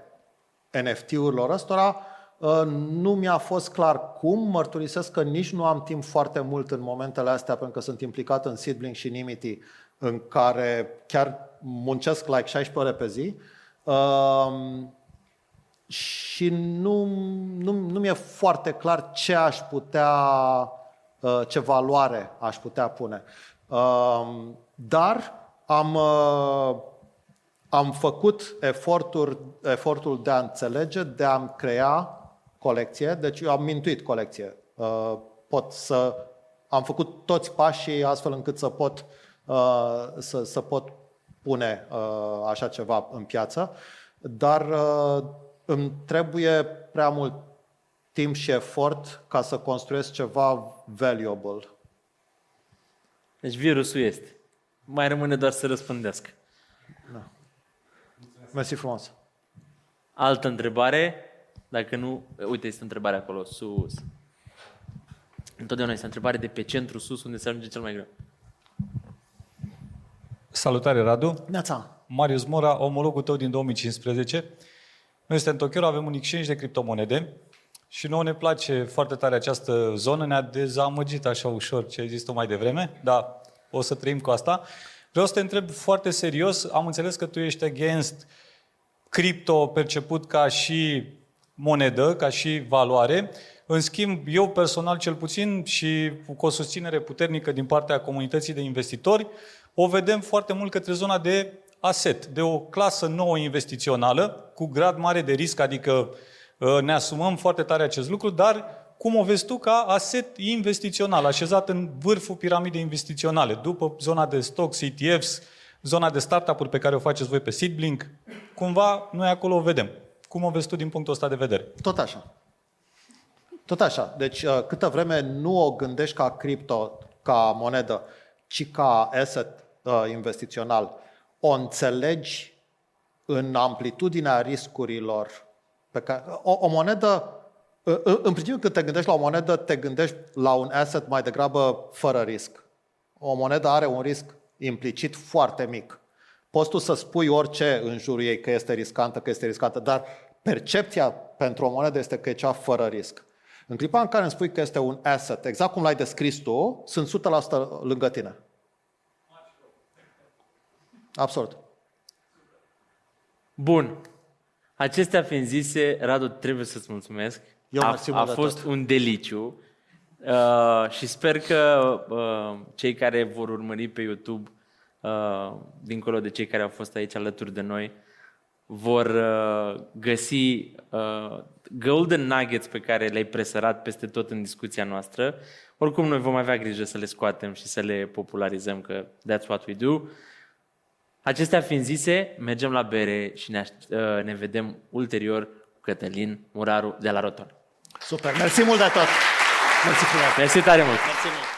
NFT-urilor ăstora, uh, nu mi-a fost clar cum, mărturisesc că nici nu am timp foarte mult în momentele astea pentru că sunt implicat în Seedling și Nimity în care chiar muncesc like 16 ore pe zi Um, și nu, nu, nu mi-e foarte clar ce aș putea, uh, ce valoare aș putea pune. Um, Dar am, uh, am făcut eforturi, efortul de a înțelege, de a crea colecție, deci eu am mintuit colecție. Uh, Pot să am făcut toți pașii astfel încât să pot, uh, să, să pot pune uh, așa ceva în piață, dar uh, îmi trebuie prea mult timp și efort ca să construiesc ceva valuable. Deci virusul este. Mai rămâne doar să răspândească. Mersi frumos. Altă întrebare? Dacă nu, uite, este întrebarea acolo, sus. Întotdeauna este întrebare de pe centru sus, unde se ajunge cel mai greu. Salutare, Radu. Neața. Marius Mora, omologul tău din 2015. Noi suntem în Tokyo, avem un exchange de criptomonede și nouă ne place foarte tare această zonă. Ne-a dezamăgit așa ușor ce ai zis tu mai devreme, dar o să trăim cu asta. Vreau să te întreb foarte serios. Am înțeles că tu ești against cripto perceput ca și monedă, ca și valoare. În schimb, eu personal cel puțin și cu o susținere puternică din partea comunității de investitori, o vedem foarte mult către zona de asset, de o clasă nouă investițională, cu grad mare de risc, adică uh, ne asumăm foarte tare acest lucru, dar cum o vezi tu ca asset investițional, așezat în vârful piramidei investiționale, după zona de stocks, ETFs, zona de startup-uri pe care o faceți voi pe Seedblink, cumva noi acolo o vedem. Cum o vezi tu din punctul ăsta de vedere? Tot așa. Tot așa. Deci, uh, câtă vreme nu o gândești ca cripto, ca monedă, ci ca asset uh, investițional, o înțelegi în amplitudinea riscurilor pe care... O, o monedă, uh, în principiu când te gândești la o monedă, te gândești la un asset mai degrabă fără risc. O monedă are un risc implicit foarte mic. Poți tu să spui orice în jurul ei, că este riscantă, că este riscantă, dar percepția pentru o monedă este că e cea fără risc. În clipa în care îmi spui că este un asset, exact cum l-ai descris tu, sunt 100% lângă tine. Absolut. Bun. Acestea fiind zise, Radu, trebuie să-ți mulțumesc. Eu a, mersi a mult de fost tot. un deliciu. Uh, și sper că uh, cei care vor urmări pe YouTube, uh, dincolo de cei care au fost aici alături de noi, vor uh, găsi uh, golden nuggets pe care le-ai presărat peste tot în discuția noastră. Oricum, noi vom avea grijă să le scoatem și să le popularizăm, că that's what we do. Acestea fiind zise, mergem la bere și ne, aș- uh, ne vedem ulterior cu Cătălin Muraru de la Roton. Super. Mersi mult de tot. Mersi frumos. Mersi tare mult! Mersi mult.